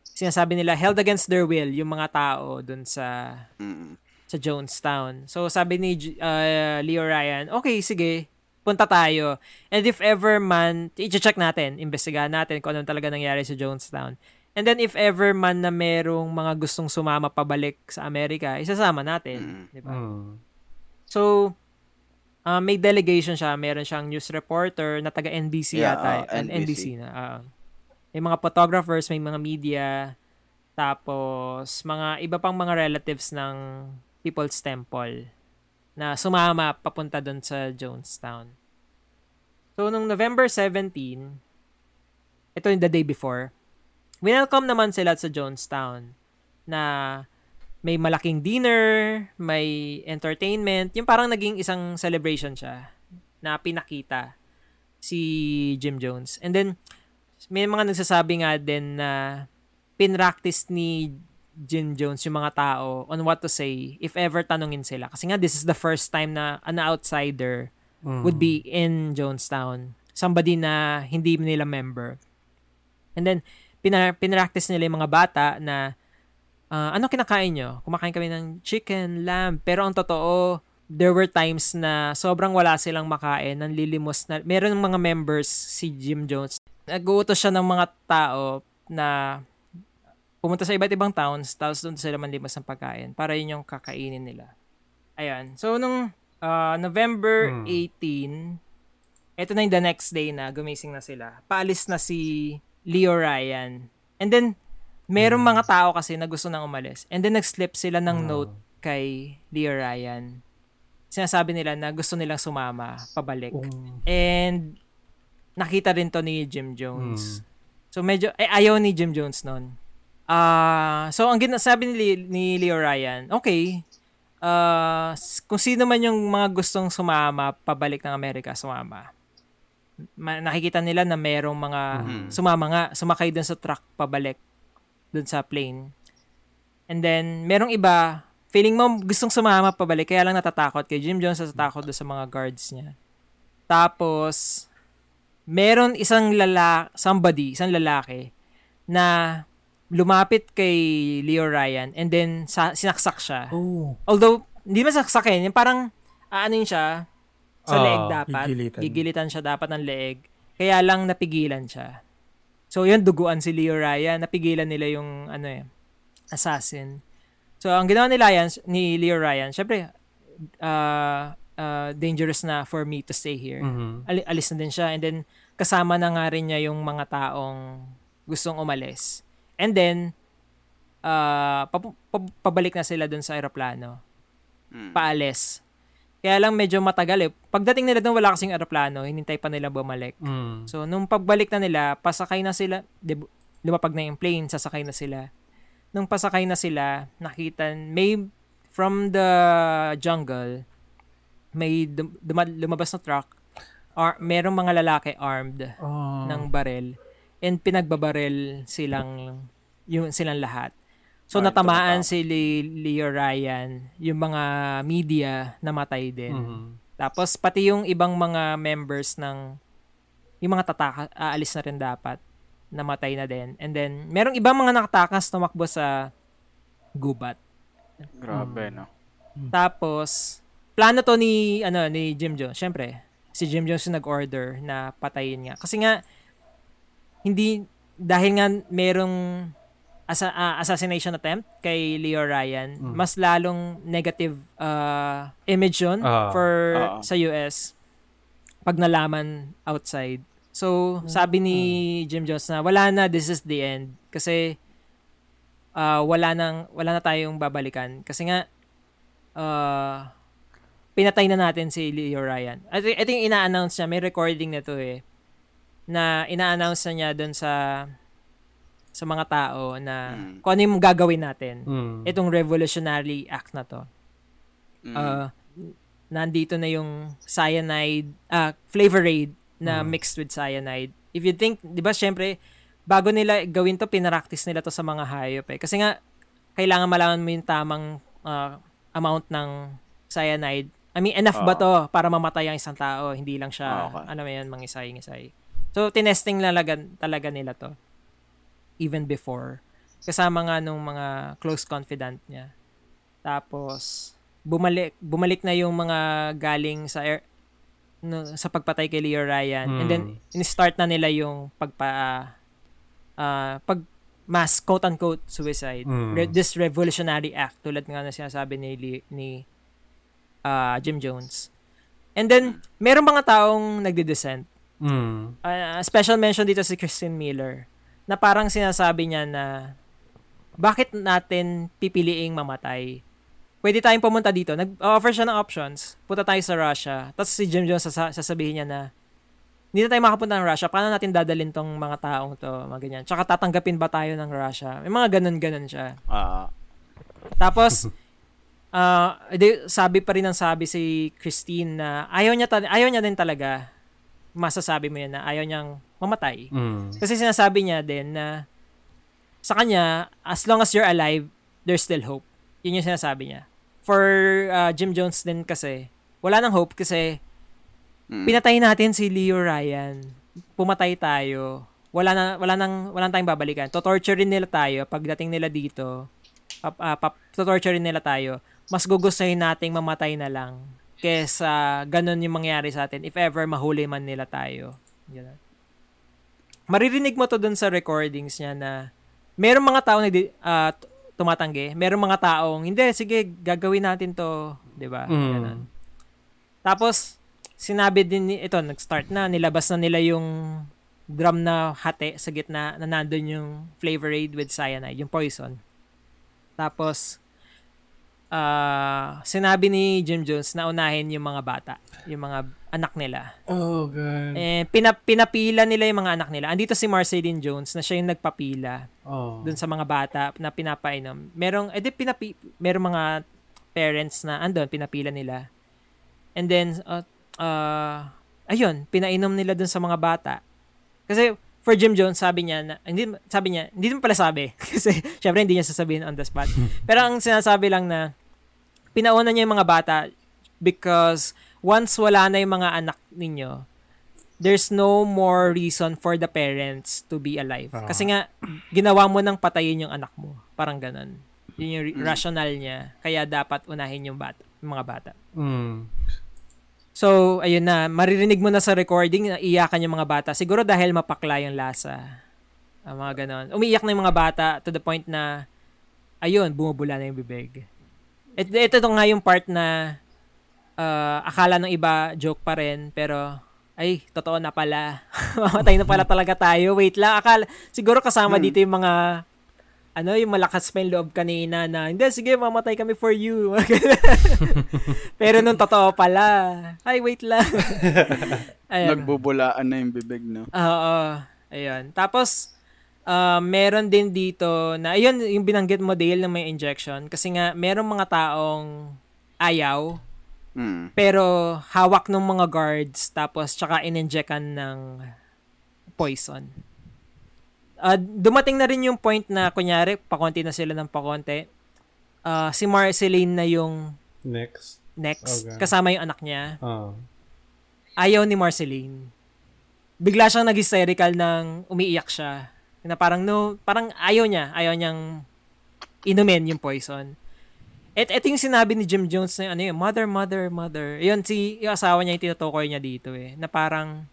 sinasabi nila held against their will yung mga tao dun sa Mm. sa Jonestown. So sabi ni uh, Leo Ryan, okay, sige, punta tayo. And if ever man, i-check natin, imbestigahan natin kung ano talaga nangyari sa Jonestown. And then if ever man na merong mga gustong sumama pabalik sa Amerika, isasama natin. Di ba? Mm. So, uh, may delegation siya. Meron siyang news reporter na taga NBC Yeah, yata. uh, An- NBC. NBC na. ah. may mga photographers, may mga media, tapos mga iba pang mga relatives ng People's Temple na sumama papunta doon sa Jonestown. So, nung November 17, ito yung the day before, winelcome naman sila sa Jonestown na may malaking dinner, may entertainment, yung parang naging isang celebration siya na pinakita si Jim Jones. And then, may mga nagsasabi nga din na pinractice ni Jim Jones yung mga tao on what to say if ever tanungin sila. Kasi nga, this is the first time na an outsider Mm. would be in Jonestown. Somebody na hindi nila member. And then, pinractice nila yung mga bata na ah, ano kinakain nyo? Kumakain kami ng chicken, lamb. Pero ang totoo, there were times na sobrang wala silang makain, nanlilimos na. Meron mga members si Jim Jones. Nag-uutos siya ng mga tao na pumunta sa iba't ibang towns, tapos doon sila manlimos ng pagkain para yun yung kakainin nila. Ayan. So, nung ah, November Hmm. 18, ito na yung the next day na gumising na sila. Paalis na si Leo Ryan. And then, merong mga tao kasi na gusto nang umalis. And then, nag-slip sila ng note kay Leo Ryan. Sinasabi nila na gusto nilang sumama, pabalik. And, nakita rin to ni Jim Jones. So, medyo, eh, ayaw ni Jim Jones nun. Ah, so, ang ginasabi ni, ni Leo Ryan, okay, ah, s- kung sino man yung mga gustong sumama, pabalik ng Amerika, sumama. Ma- nakikita nila na merong mga sumama nga, sumakay dun sa truck pabalik dun sa plane. And then, merong iba, feeling mo gustong sumama pabalik, kaya lang natatakot kay Jim Jones natatakot doon sa mga guards niya. Tapos, meron isang lala, somebody, isang lalaki, na lumapit kay Leo Ryan and then sa, sinaksak siya. oh. Although, hindi man saksakin, yung parang, aanin siya, sa Ah, leeg dapat. gigilitan. Gigilitan siya dapat ng leeg. Kaya lang napigilan siya. So, yun, duguan si Leo Ryan. Napigilan nila yung, ano eh, assassin. So, ang ginawa ni, Ryan, ni Leo Ryan, syempre, uh, uh, dangerous na for me to stay here. Mhm. Ali- alis na din siya. And then, kasama na nga rin niya yung mga taong gustong umalis. And then, uh, papu- pa- pabalik na sila dun sa aeroplano. Mm. Paalis. Kaya lang medyo matagal eh. Pagdating nila doon, wala kasing aeroplano. Hinintay pa nila bumalik. Mm. So, nung pagbalik na nila, pasakay na sila, ba- lumapag na yung plane, sasakay na sila. Nung pasakay na sila, nakita, may, from the jungle, may dum- lumabas na truck, ar- merong mga lalaki armed Oh. ng barel, and pinagbabarel silang, yung, silang lahat. So, Ay, natamaan si Le- Leo Ryan, yung mga media namatay din. Mhm. Tapos pati yung ibang mga members ng yung mga tataka aalis na rin dapat namatay na din. And then merong ibang mga nakatakas tumakbo sa gubat. Grabe, no? Tapos plano to ni ano ni Jim Jones. Syempre, si Jim Jones yung nag-order na patayin nga. Kasi nga hindi dahil nga merong asa- ah, assassination attempt kay Leo Ryan, mas lalong negative ah, image yun Ah. for Ah. sa US pag nalaman outside. So, sabi ni Jim Jones na wala na, this is the end. Kasi uh, wala nang wala na tayong babalikan kasi nga uh, pinatay na natin si Leo Ryan. I think, I think ina-announce niya, may recording na to eh, na ina-announce na niya doon sa sa mga tao na Mm. kung ano yung gagawin natin. Mm. Itong revolutionary act na to. Mm. Uh, nandito na yung cyanide, ah, flavor aid na Mm. mixed with cyanide. If you think, di ba, syempre, bago nila gawin to, pinaraktis nila to sa mga hayop eh. Kasi nga, kailangan malaman mo yung tamang ah, amount ng cyanide. I mean, enough ba Oo. to para mamatay ang isang tao? Hindi lang siya, Okay. ano mo yan, mangisay-ngisay. So, tinesting talaga, talaga nila to. Even before. Kasama nga nung mga close confidant niya. Tapos, bumalik bumalik na yung mga galing sa air, no, sa pagpatay kay Leo Ryan. And then, in-start na nila yung pagpa, ah, pag mass quote-unquote suicide. Mm. Re- this revolutionary act, tulad nga na sinasabi ni, Lee- ni ah, Jim Jones. And then, meron mga taong nagde-dissent. Mm. Ah, special mention dito si Christine Miller na parang sinasabi niya na bakit natin pipiliing mamatay? Pwede tayong pumunta dito. Nag-offer siya ng options. Punta tayo sa Russia. Tapos si Jim Jones sasa- sasabihin niya na hindi na tayo makapunta ng Russia. Paano natin dadalhin tong mga taong to? Mga ganyan. Tsaka tatanggapin ba tayo ng Russia? May mga ganun-ganun siya. Ah, Tapos, di- sabi pa rin ang sabi si Christine na ayaw niya, ta- ayaw niya din talaga masasabi mo yun na ayaw niyang mamatay. Mm. Kasi sinasabi niya din na sa kanya, as long as you're alive, there's still hope. Yun yung sinasabi niya. For uh, Jim Jones din kasi, wala nang hope kasi mm. pinatay natin si Leo Ryan. Pumatay tayo. Wala na wala nang wala nang tayong babalikan. To-torture nila tayo pagdating nila dito. Pap, uh, pap, to-torture nila tayo. Mas gugustuhin nating mamatay na lang kesa ganun yung mangyari sa atin if ever mahuli man nila tayo. Ganun. Maririnig mo to dun sa recordings niya na merong mga tao na uh, tumatanggi, merong mga taong hindi sige gagawin natin to, 'di ba? Mm. Ganun. Tapos sinabi din ni ito nag-start na nilabas na nila yung drum na hati sa gitna na nandun yung flavor aid with cyanide, yung poison. Tapos ah sinabi ni Jim Jones na unahin yung mga bata, yung mga anak nila. Oh, God. Eh, pinap- pinapila nila yung mga anak nila. Andito si Marceline Jones na siya yung nagpapila Oh. dun sa mga bata na pinapainom. Merong, eh di pinapi, merong mga parents na andun, pinapila nila. And then, uh, uh, ayun, pinainom nila dun sa mga bata. Kasi, for Jim Jones, sabi niya, na, hindi, sabi niya, hindi mo pala sabi. Kasi, syempre, hindi niya sasabihin on the spot. Pero ang sinasabi lang na, pinauna niya yung mga bata because once wala na yung mga anak ninyo, there's no more reason for the parents to be alive. Ah. Kasi nga, ginawa mo nang patayin yung anak mo. Parang ganun. Yun yung Mm. rational niya. Kaya dapat unahin yung bata, yung mga bata. Mm. So, ayun na, maririnig mo na sa recording na iyakan yung mga bata. Siguro dahil mapakla yung lasa. Ah, mga ganon. Umiiyak na yung mga bata to the point na, ayun, bumubula na yung bibig. Ito, ito nga yung part na ah, akala ng iba joke pa rin, pero ay, totoo na pala. Mamatay na pala talaga tayo. Wait lang, akala, siguro kasama Hmm. dito yung mga ano, yung malakas pa yung loob kanina na, hindi, sige, mamatay kami for you. Pero nung totoo pala, ay, wait lang. Nagbubulaan na yung bibig, no? Oo. Ayun. Tapos, ah, meron din dito na, ayun, yung binanggit mo, Dale, na may injection. Kasi nga, merong mga taong ayaw, Mm. pero hawak ng mga guards, tapos tsaka in-injectan ng poison. Ah, dumating na rin yung point na, kunyari, pakonti na sila ng pakonti. Ah, si Marceline na yung Next. next, Okay. kasama yung anak niya. Oh. ayaw ni Marceline. Bigla siyang nag-hysterical nang umiiyak siya. Na parang no, parang ayaw niya, ayaw niyang inumin yung poison. Et ito yung sinabi ni Jim Jones na ano yun, mother, mother, mother. Yun, si, yung asawa niya yung tinutukoy niya dito eh. Na parang,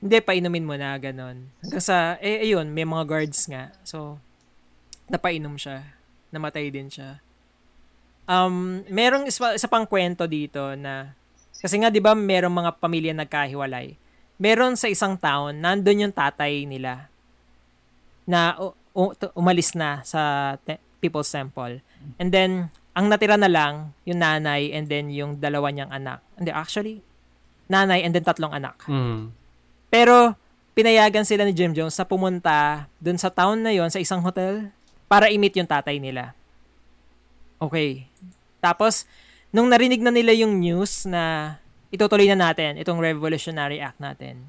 hindi, painumin mo na, ganon. Hanggang sa, eh, ayun, may mga guards nga. So, napainom siya. Namatay din siya. Um, merong isa, isa pang kwento dito na kasi nga 'di ba merong mga pamilya nagkahiwalay. meron sa isang town, nandun yung tatay nila na u- u- tu- umalis na sa te- People's Temple. And then, ang natira na lang, yung nanay and then yung dalawa niyang anak. Hindi, actually, nanay and then tatlong anak. Mm. Pero, pinayagan sila ni Jim Jones na pumunta dun sa town na yon sa isang hotel para i-meet yung tatay nila. Okay. Tapos, nung narinig na nila yung news na itutuloy na natin itong Revolutionary Act natin,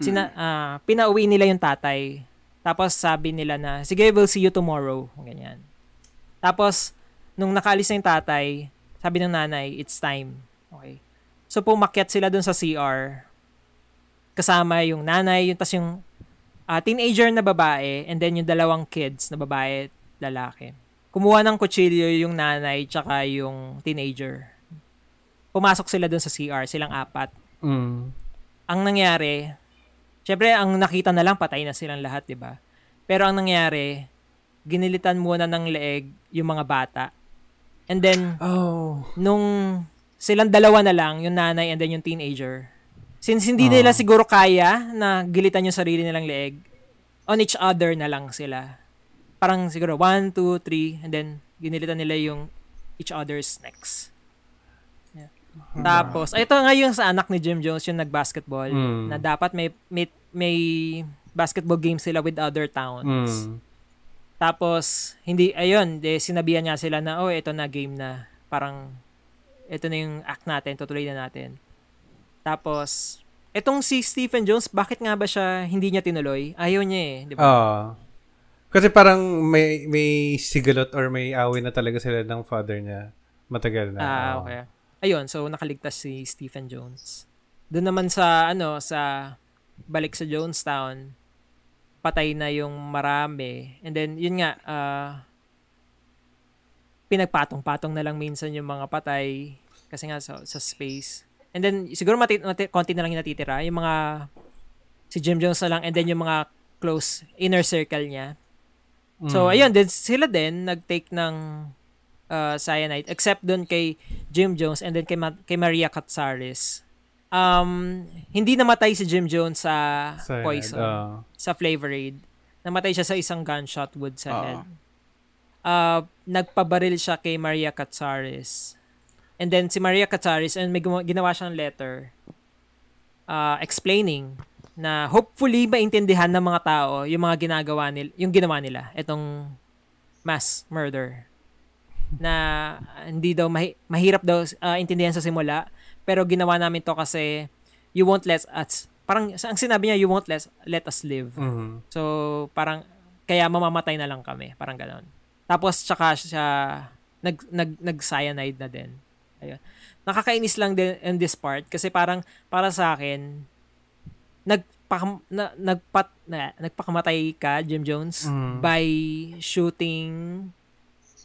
sina, ah, pinauwi nila yung tatay. Tapos sabi nila na, sige, we'll see you tomorrow. Ganyan. Tapos, nung nakaalis na yung tatay, sabi ng nanay, it's time. Okay. So, pumakyat sila dun sa CR. Kasama yung nanay, yung tas yung ah, teenager na babae, and then yung dalawang kids na babae lalaki. Kumuha ng kutsilyo yung nanay tsaka yung teenager. Pumasok sila dun sa CR, silang apat. Mm. Ang nangyari, syempre ang nakita na lang patay na silang lahat, 'di ba? Pero ang nangyari, ginilitan muna ng leeg yung mga bata. And then Oh. nung silang dalawa na lang, yung nanay and then yung teenager. Since hindi Ah. nila siguro kaya na gilitan yung sarili nilang leeg, on each other na lang sila. Parang siguro one, two, three, and then ginilitan nila yung each other's necks. Yeah. Tapos, ito nga yung sa anak ni Jim Jones, yung nag-basketball, Mm. na dapat may, may, may basketball game sila with other towns. Mm. Tapos, hindi, ayun, de, sinabihan niya sila na, oh, ito na game na. Parang, ito na yung act natin, tutuloy na natin. Tapos, etong si Stephen Jones, bakit nga ba siya hindi niya tinuloy? Ayaw niya eh, di ba? Ah. Kasi parang may may sigalot or may away na talaga sila ng father niya. Matagal na. Ah, Oo. okay. Ayun, so nakaligtas si Stephen Jones. Doon naman sa, ano, sa balik sa Jonestown, patay na yung marami. And then, yun nga, ah, pinagpatong-patong na lang minsan yung mga patay kasi nga sa, sa space. And then, siguro mati, mati, konti na lang yung natitira. Yung mga, si Jim Jones na lang, and then yung mga close inner circle niya. So, Mm. ayun, then sila din nag-take ng uh, cyanide except doon kay Jim Jones and then kay, Ma- kay Maria Katsaris. Um, hindi namatay si Jim Jones sa Cyanide, poison, ah. sa Flavor Aid. Namatay siya sa isang gunshot wound sa Ah. head. Uh, nagpabaril siya kay Maria Katsaris. And then si Maria Katsaris, and may ginawa siyang letter uh, explaining na hopefully maintindihan ng mga tao yung mga ginagawa nila, yung ginawa nila, itong mass murder. Na hindi daw mahi- mahirap daw uh, intindihan sa simula, pero ginawa namin to kasi you won't let us parang ang sinabi niya you won't let let us live. Mhm. So parang kaya mamamatay na lang kami, parang ganoon. Tapos tsaka siya nag nag nag cyanide na din. Ayun. Nakakainis lang din in this part kasi parang para sa akin nagpakam, na, nagpat na, nagpakamatay ka Jim Jones Mm. by shooting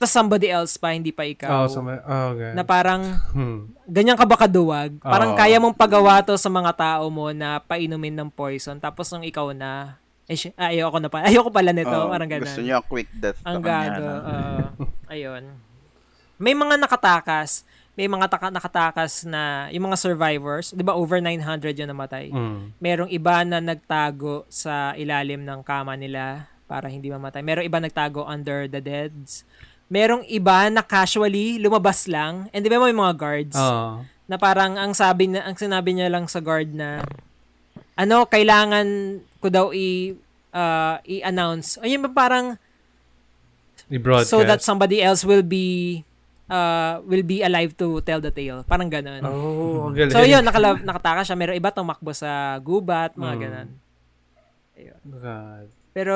sa somebody else pa hindi pa ikaw. Oh, so may, oh, okay. na parang Hmm. ganyan ka ba kaduwag? Parang Oo. kaya mong pagawa to sa mga tao mo na painumin ng poison tapos nung ikaw na eh, ah, ayoko na pa. Ayoko pala nito. Oo, parang ganun. Gusto niya quick death. Ang gago. oo. ayun. May mga nakatakas. May mga taka- nakatakas na yung mga survivors. Di ba over 900 yung namatay? Mm. Merong iba na nagtago sa ilalim ng kama nila para hindi mamatay. Merong iba nagtago under the deads. Merong iba na casually lumabas lang. And di ba may mga guards? Oh. na parang ang sabi na ang sinabi niya lang sa guard na ano kailangan ko daw i uh, i-announce ayun ba parang I-broadcast. so that somebody else will be uh, will be alive to tell the tale parang ganun Oh, ang galing. so yun nakala, nakataka siya meron iba tumakbo sa gubat mga Mm. ganun ayun God. pero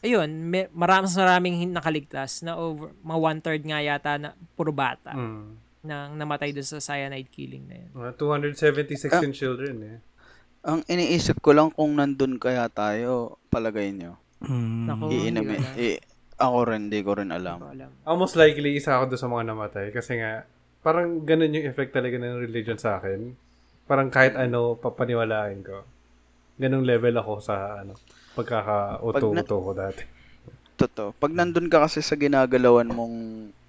ayun may, marami maraming nakaligtas na over mga one third nga yata na puro bata Mm. nang namatay doon sa cyanide killing na yun Mga 276 Ah. yung children eh. Ang iniisip ko lang kung nandun kaya tayo, palagay nyo. Mm. Naku. Oh, Iinumin. I, ako rin, di ko rin Hindi alam. ko alam Almost likely, isa ako doon sa mga namatay. Kasi nga, parang ganun yung effect talaga ng religion sa akin. Parang kahit ano, papaniwalain ko. Ganung level ako sa ano, pagkaka-uto-uto ko dati. Totoo. Pag nandun ka kasi sa ginagalawan mong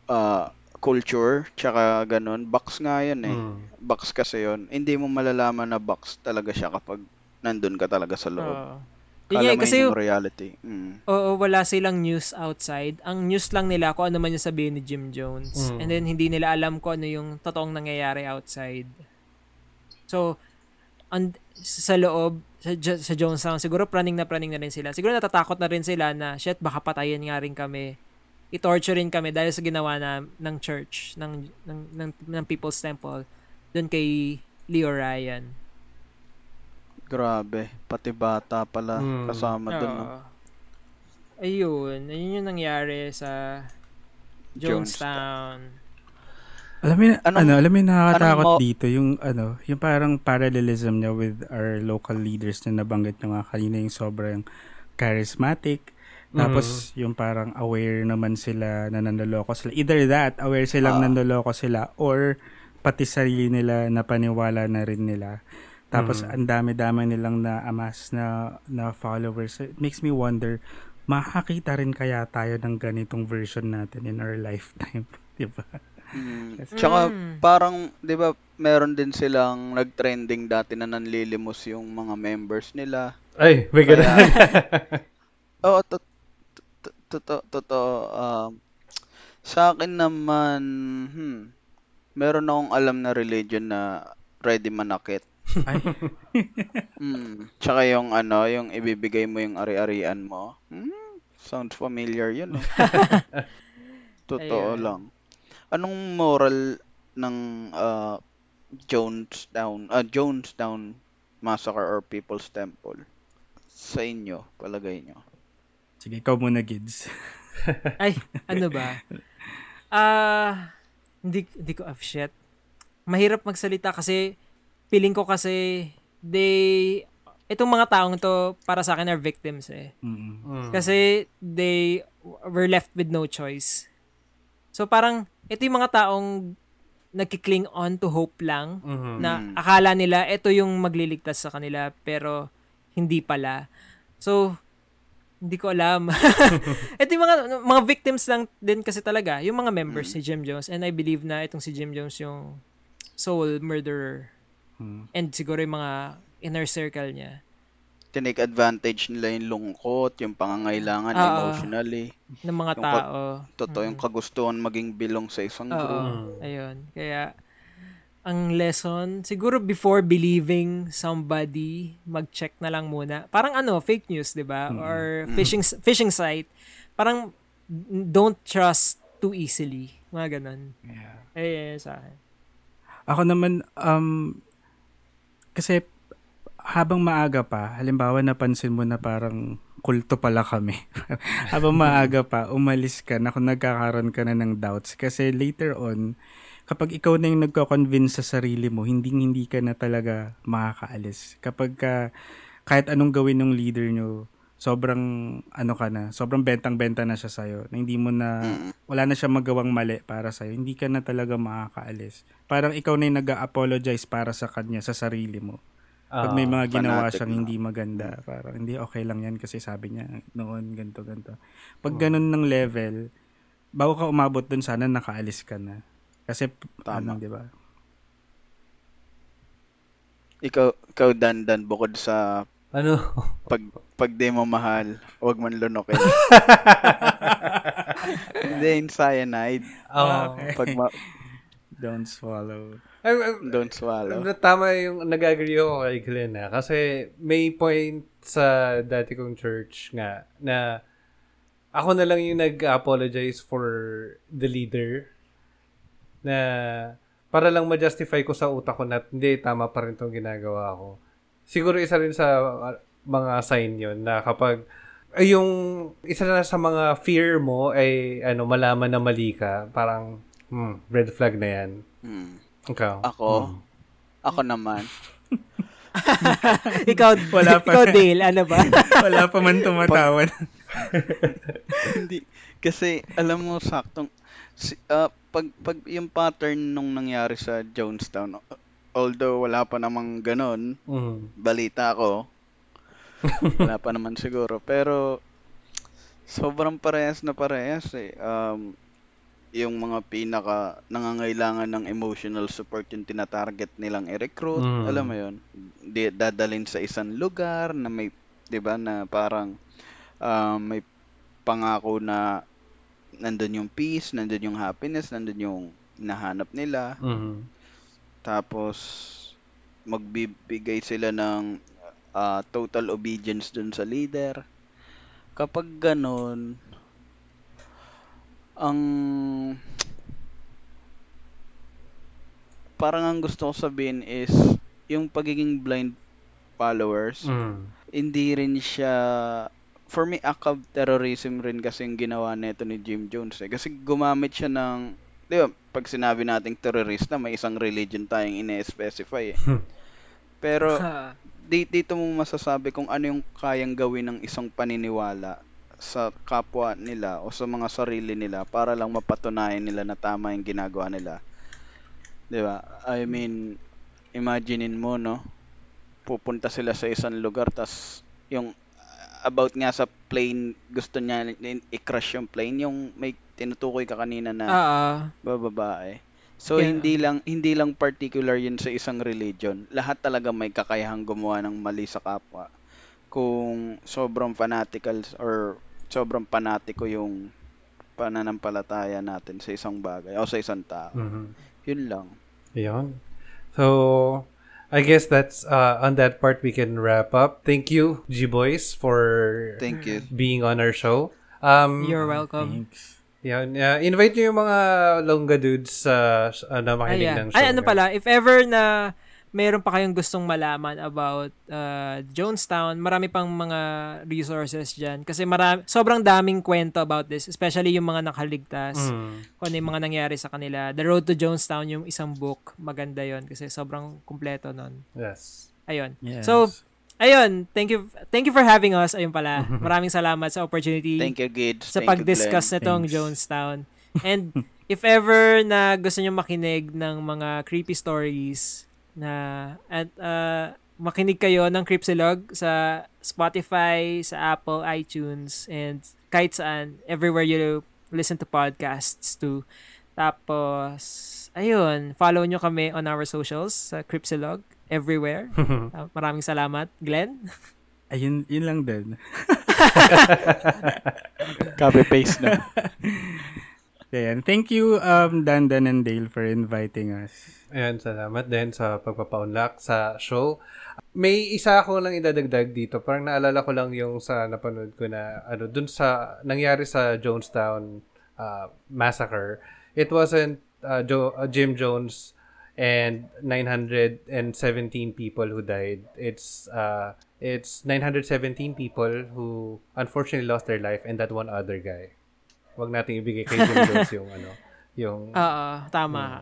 ah, culture, tsaka ganun, box nga yan eh. Mm. Box kasi yon Hindi mo malalaman na box talaga siya kapag nandun ka talaga sa loob. Oo. Kala nga, mo kasi yun yung reality. Mm. Oo, wala silang news outside. Ang news lang nila kung ano man yung sabihin ni Jim Jones. Mm. And then, hindi nila alam kung ano yung totoong nangyayari outside. So, and, sa loob, sa, sa Jonestown, siguro praning na praning na rin sila. Siguro natatakot na rin sila na, shit, baka patayin nga rin kami. I-torture rin kami dahil sa ginawa na ng church, ng, ng, ng, ng People's Temple, doon kay Leo Ryan. Grabe. Pati bata pala Mm. kasama dun. no? Oo. Ayun, ayun yung nangyari sa Jonestown. Alam mo, Anong- ano, alam mo yung nakakatakot anong mo- dito, yung ano, yung parang parallelism niya with our local leaders na nabanggit nyo nga kanina yung sobrang charismatic. Tapos yung parang aware naman sila na nanloloko sila. Either that, aware silang Ah. nanloloko sila or pati sarili nila na paniwala na rin nila. Tapos Mhm. ang dami-dami nilang na-amass na, na followers. It makes me wonder, makakita rin kaya tayo ng ganitong version natin in our lifetime. Di ba? Mm. Yes. Tsaka Mm. parang, 'di ba, meron din silang nag-trending dati na nanlilimos yung mga members nila. Ay, may ganun. Oo, to- to- totoo, totoo. Um, sa akin naman, hmm, meron akong alam na religion na ready manakit. Ay, Hmm. Tsaka yung ano, yung ibibigay mo yung ari-arian mo. Hmm, sounds familiar yun eh. Totoo Ayun. lang. Anong moral ng uh, Jonestown, uh, Jonestown Massacre or People's Temple? Sa inyo, palagay nyo. sige, ikaw muna, Gids. Ay, ano ba? Ah, hindi, hindi ko, ah, shit. Mahirap magsalita kasi feeling ko kasi they, itong mga taong to para sa akin are victims eh. Mm. Mm. Kasi they were left with no choice. So parang ito yung mga taong nagkikling on to hope lang Mhm. na Mm. akala nila ito yung magliligtas sa kanila pero hindi pala. So hindi ko alam. ito yung mga mga victims lang din kasi talaga, yung mga members ni Jim Jones and I believe na itong si Jim Jones yung sole murderer Mm. and siguro yung mga inner circle niya Tinake advantage nila yung lungkot, yung pangangailangan Oo. emotionally. ng mga Yung tao. Totoo yung kagustuhan maging bilong sa isang Oo. group. Mm. Ayun. Kaya, ang lesson, siguro before believing somebody, mag-check na lang muna. Parang ano, fake news, di ba? Or phishing phishing site. Parang don't trust too easily. Mga ganun. Yeah. Eh, sa akin. Ako naman, um, kasi habang maaga pa, halimbawa napansin mo na parang kulto pala kami. habang maaga pa, umalis ka na kung nagkakaroon ka na ng doubts. Kasi later on, kapag ikaw na yung nagko-convince sa sarili mo, hindi hindi ka na talaga makakaalis. Kapag ka, kahit anong gawin ng leader nyo, sobrang ano ka na, sobrang bentang-benta na siya sa'yo. Na hindi mo na, wala na siya magawang mali para sa'yo. Hindi ka na talaga makakaalis. Parang ikaw na yung nag-apologize para sa kanya, sa sarili mo. Pag may Ah, mga ginawa fanatic siyang na. hindi maganda, parang hindi okay lang yan kasi sabi niya noon ganto ganto. Pag ganun ng level, bago ka umabot dun sana nakaalis ka na. Kasi Tama. ano, 'di ba? Ikaw, ikaw dandan bukod sa Ano? pag pag di mo mahal, huwag man lunokin. Hindi, yung cyanide. Oh. Okay. Pag ma- Don't swallow. I'm, I'm, don't swallow. Ano, Tama yung nag-agree ako kay Glenn ha. Kasi may point sa dati kong church nga na ako na lang yung nag-apologize for the leader na para lang ma-justify ko sa utak ko na hindi, tama pa rin itong ginagawa ko. Siguro isa rin sa uh, mga sign yon na kapag ay yung isa na sa mga fear mo ay ano malaman na mali ka, parang hmm, red flag na yan. Hmm. Ikaw. Ako, ako naman. ikaw, Wala pa. ikaw Dale, ano ba? Wala pa man tumatawan. Hindi. Kasi, alam mo, saktong, si, ah, pag, pag yung pattern nung nangyari sa Jonestown, although wala pa namang ganon, Mm. balita ko, wala pa naman siguro, pero, sobrang parehas na parehas eh. Um, yung mga pinaka nangangailangan ng emotional support yung tinatarget nilang i-recruit. Mm. Alam mo yun? Di, dadalhin sa isang lugar na may, di ba, na parang ah, may pangako na nandun yung peace, nandun yung happiness, nandun yung nahanap nila. Mhm. Tapos, magbibigay sila ng ah, total obedience dun sa leader. Kapag ganon, ang parang ang gusto ko sabihin is yung pagiging blind followers, Mhm. hindi rin siya for me act of terrorism rin kasi yung ginawa nito ni Jim Jones eh. Kasi gumamit siya ng di ba, pag sinabi nating terrorista, may isang religion tayong ine-specify eh. Pero Ha. di, dito mo masasabi kung ano yung kayang gawin ng isang paniniwala sa kapwa nila o sa mga sarili nila para lang mapatunayan nila na tama yung ginagawa nila. 'Di ba? I mean, imaginein mo no, pupunta sila sa isang lugar tas yung about nga sa plane, gusto niya i-crash yung plane, yung may tinutukoy ka kanina na Oo. bababae. So Yeah. hindi lang hindi lang particular 'yun sa isang religion. Lahat talaga may kakayahang gumawa ng mali sa kapwa. Kung sobrang fanatical or sobrang panatiko yung pananampalataya natin sa isang bagay o sa isang tao. Mhm. Yun lang. Ayun. So, I guess that's uh, on that part we can wrap up. Thank you, G Boys, for Thank you. being on our show. Um, You're welcome. Thanks. Yan, uh, invite nyo yung mga longga dudes sa uh, na makinig Ayan. ng show. Ay, ano guys. pala, if ever na mayroon pa kayong gustong malaman about uh, Jonestown, marami pang mga resources dyan. Kasi marami, sobrang daming kwento about this, especially yung mga nakaligtas, Mm. kung ano yung mga nangyari sa kanila. The Road to Jonestown, yung isang book, maganda yon kasi sobrang kumpleto nun. Yes. Ayun. Yes. So, ayun, thank you thank you for having us. Ayun pala. Maraming salamat sa opportunity Thank you, Gids. sa Thank pag-discuss nitong. Jonestown. And if ever na gusto niyo makinig ng mga creepy stories na at uh, makinig kayo ng Cripsilog sa Spotify, sa Apple, iTunes, and kahit saan, everywhere you listen to podcasts too. Tapos, ayun, follow nyo kami on our socials sa Cripsilog, everywhere. Uh, maraming salamat, Glenn. Ayun, yun lang din. Copy-paste na. Ayan. Thank you, um, Dandan and Dale for inviting us. Ayan, salamat din sa pagpapaunlak sa show. May isa ako lang idadagdag dito. Parang naalala ko lang yung sa napanood ko na ano dun sa nangyari sa Jonestown uh, massacre. It wasn't uh, jo- uh, Jim Jones and 917 people who died. It's uh it's 917 people who unfortunately lost their life and that one other guy. Wag nating ibigay kay Jim Jones yung ano, yung Oo, tama.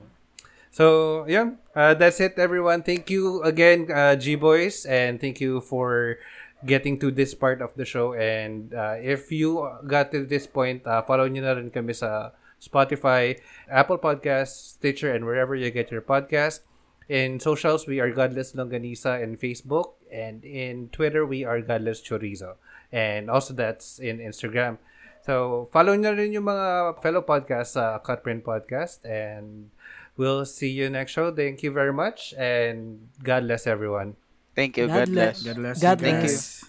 So, yeah, uh, that's it, everyone. Thank you again, uh, G Boys, and thank you for getting to this part of the show. And uh, if you got to this point, uh, follow nyo na rin kami sa Spotify, Apple Podcasts, Stitcher, and wherever you get your podcast. In socials, we are Godless Longanisa in Facebook, and in Twitter, we are Godless Chorizo. And also, that's in Instagram. So, follow nyo rin yung mga fellow podcasts sa Cutprint Podcast, and we'll see you next show. Thank you very much, and God bless everyone. Thank you. God God bless. bless. God bless God you Thank you. guys.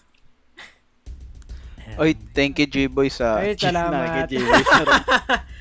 Oy, thank you, J-Boy, sa... Ay, salamat. J-Boy na rin.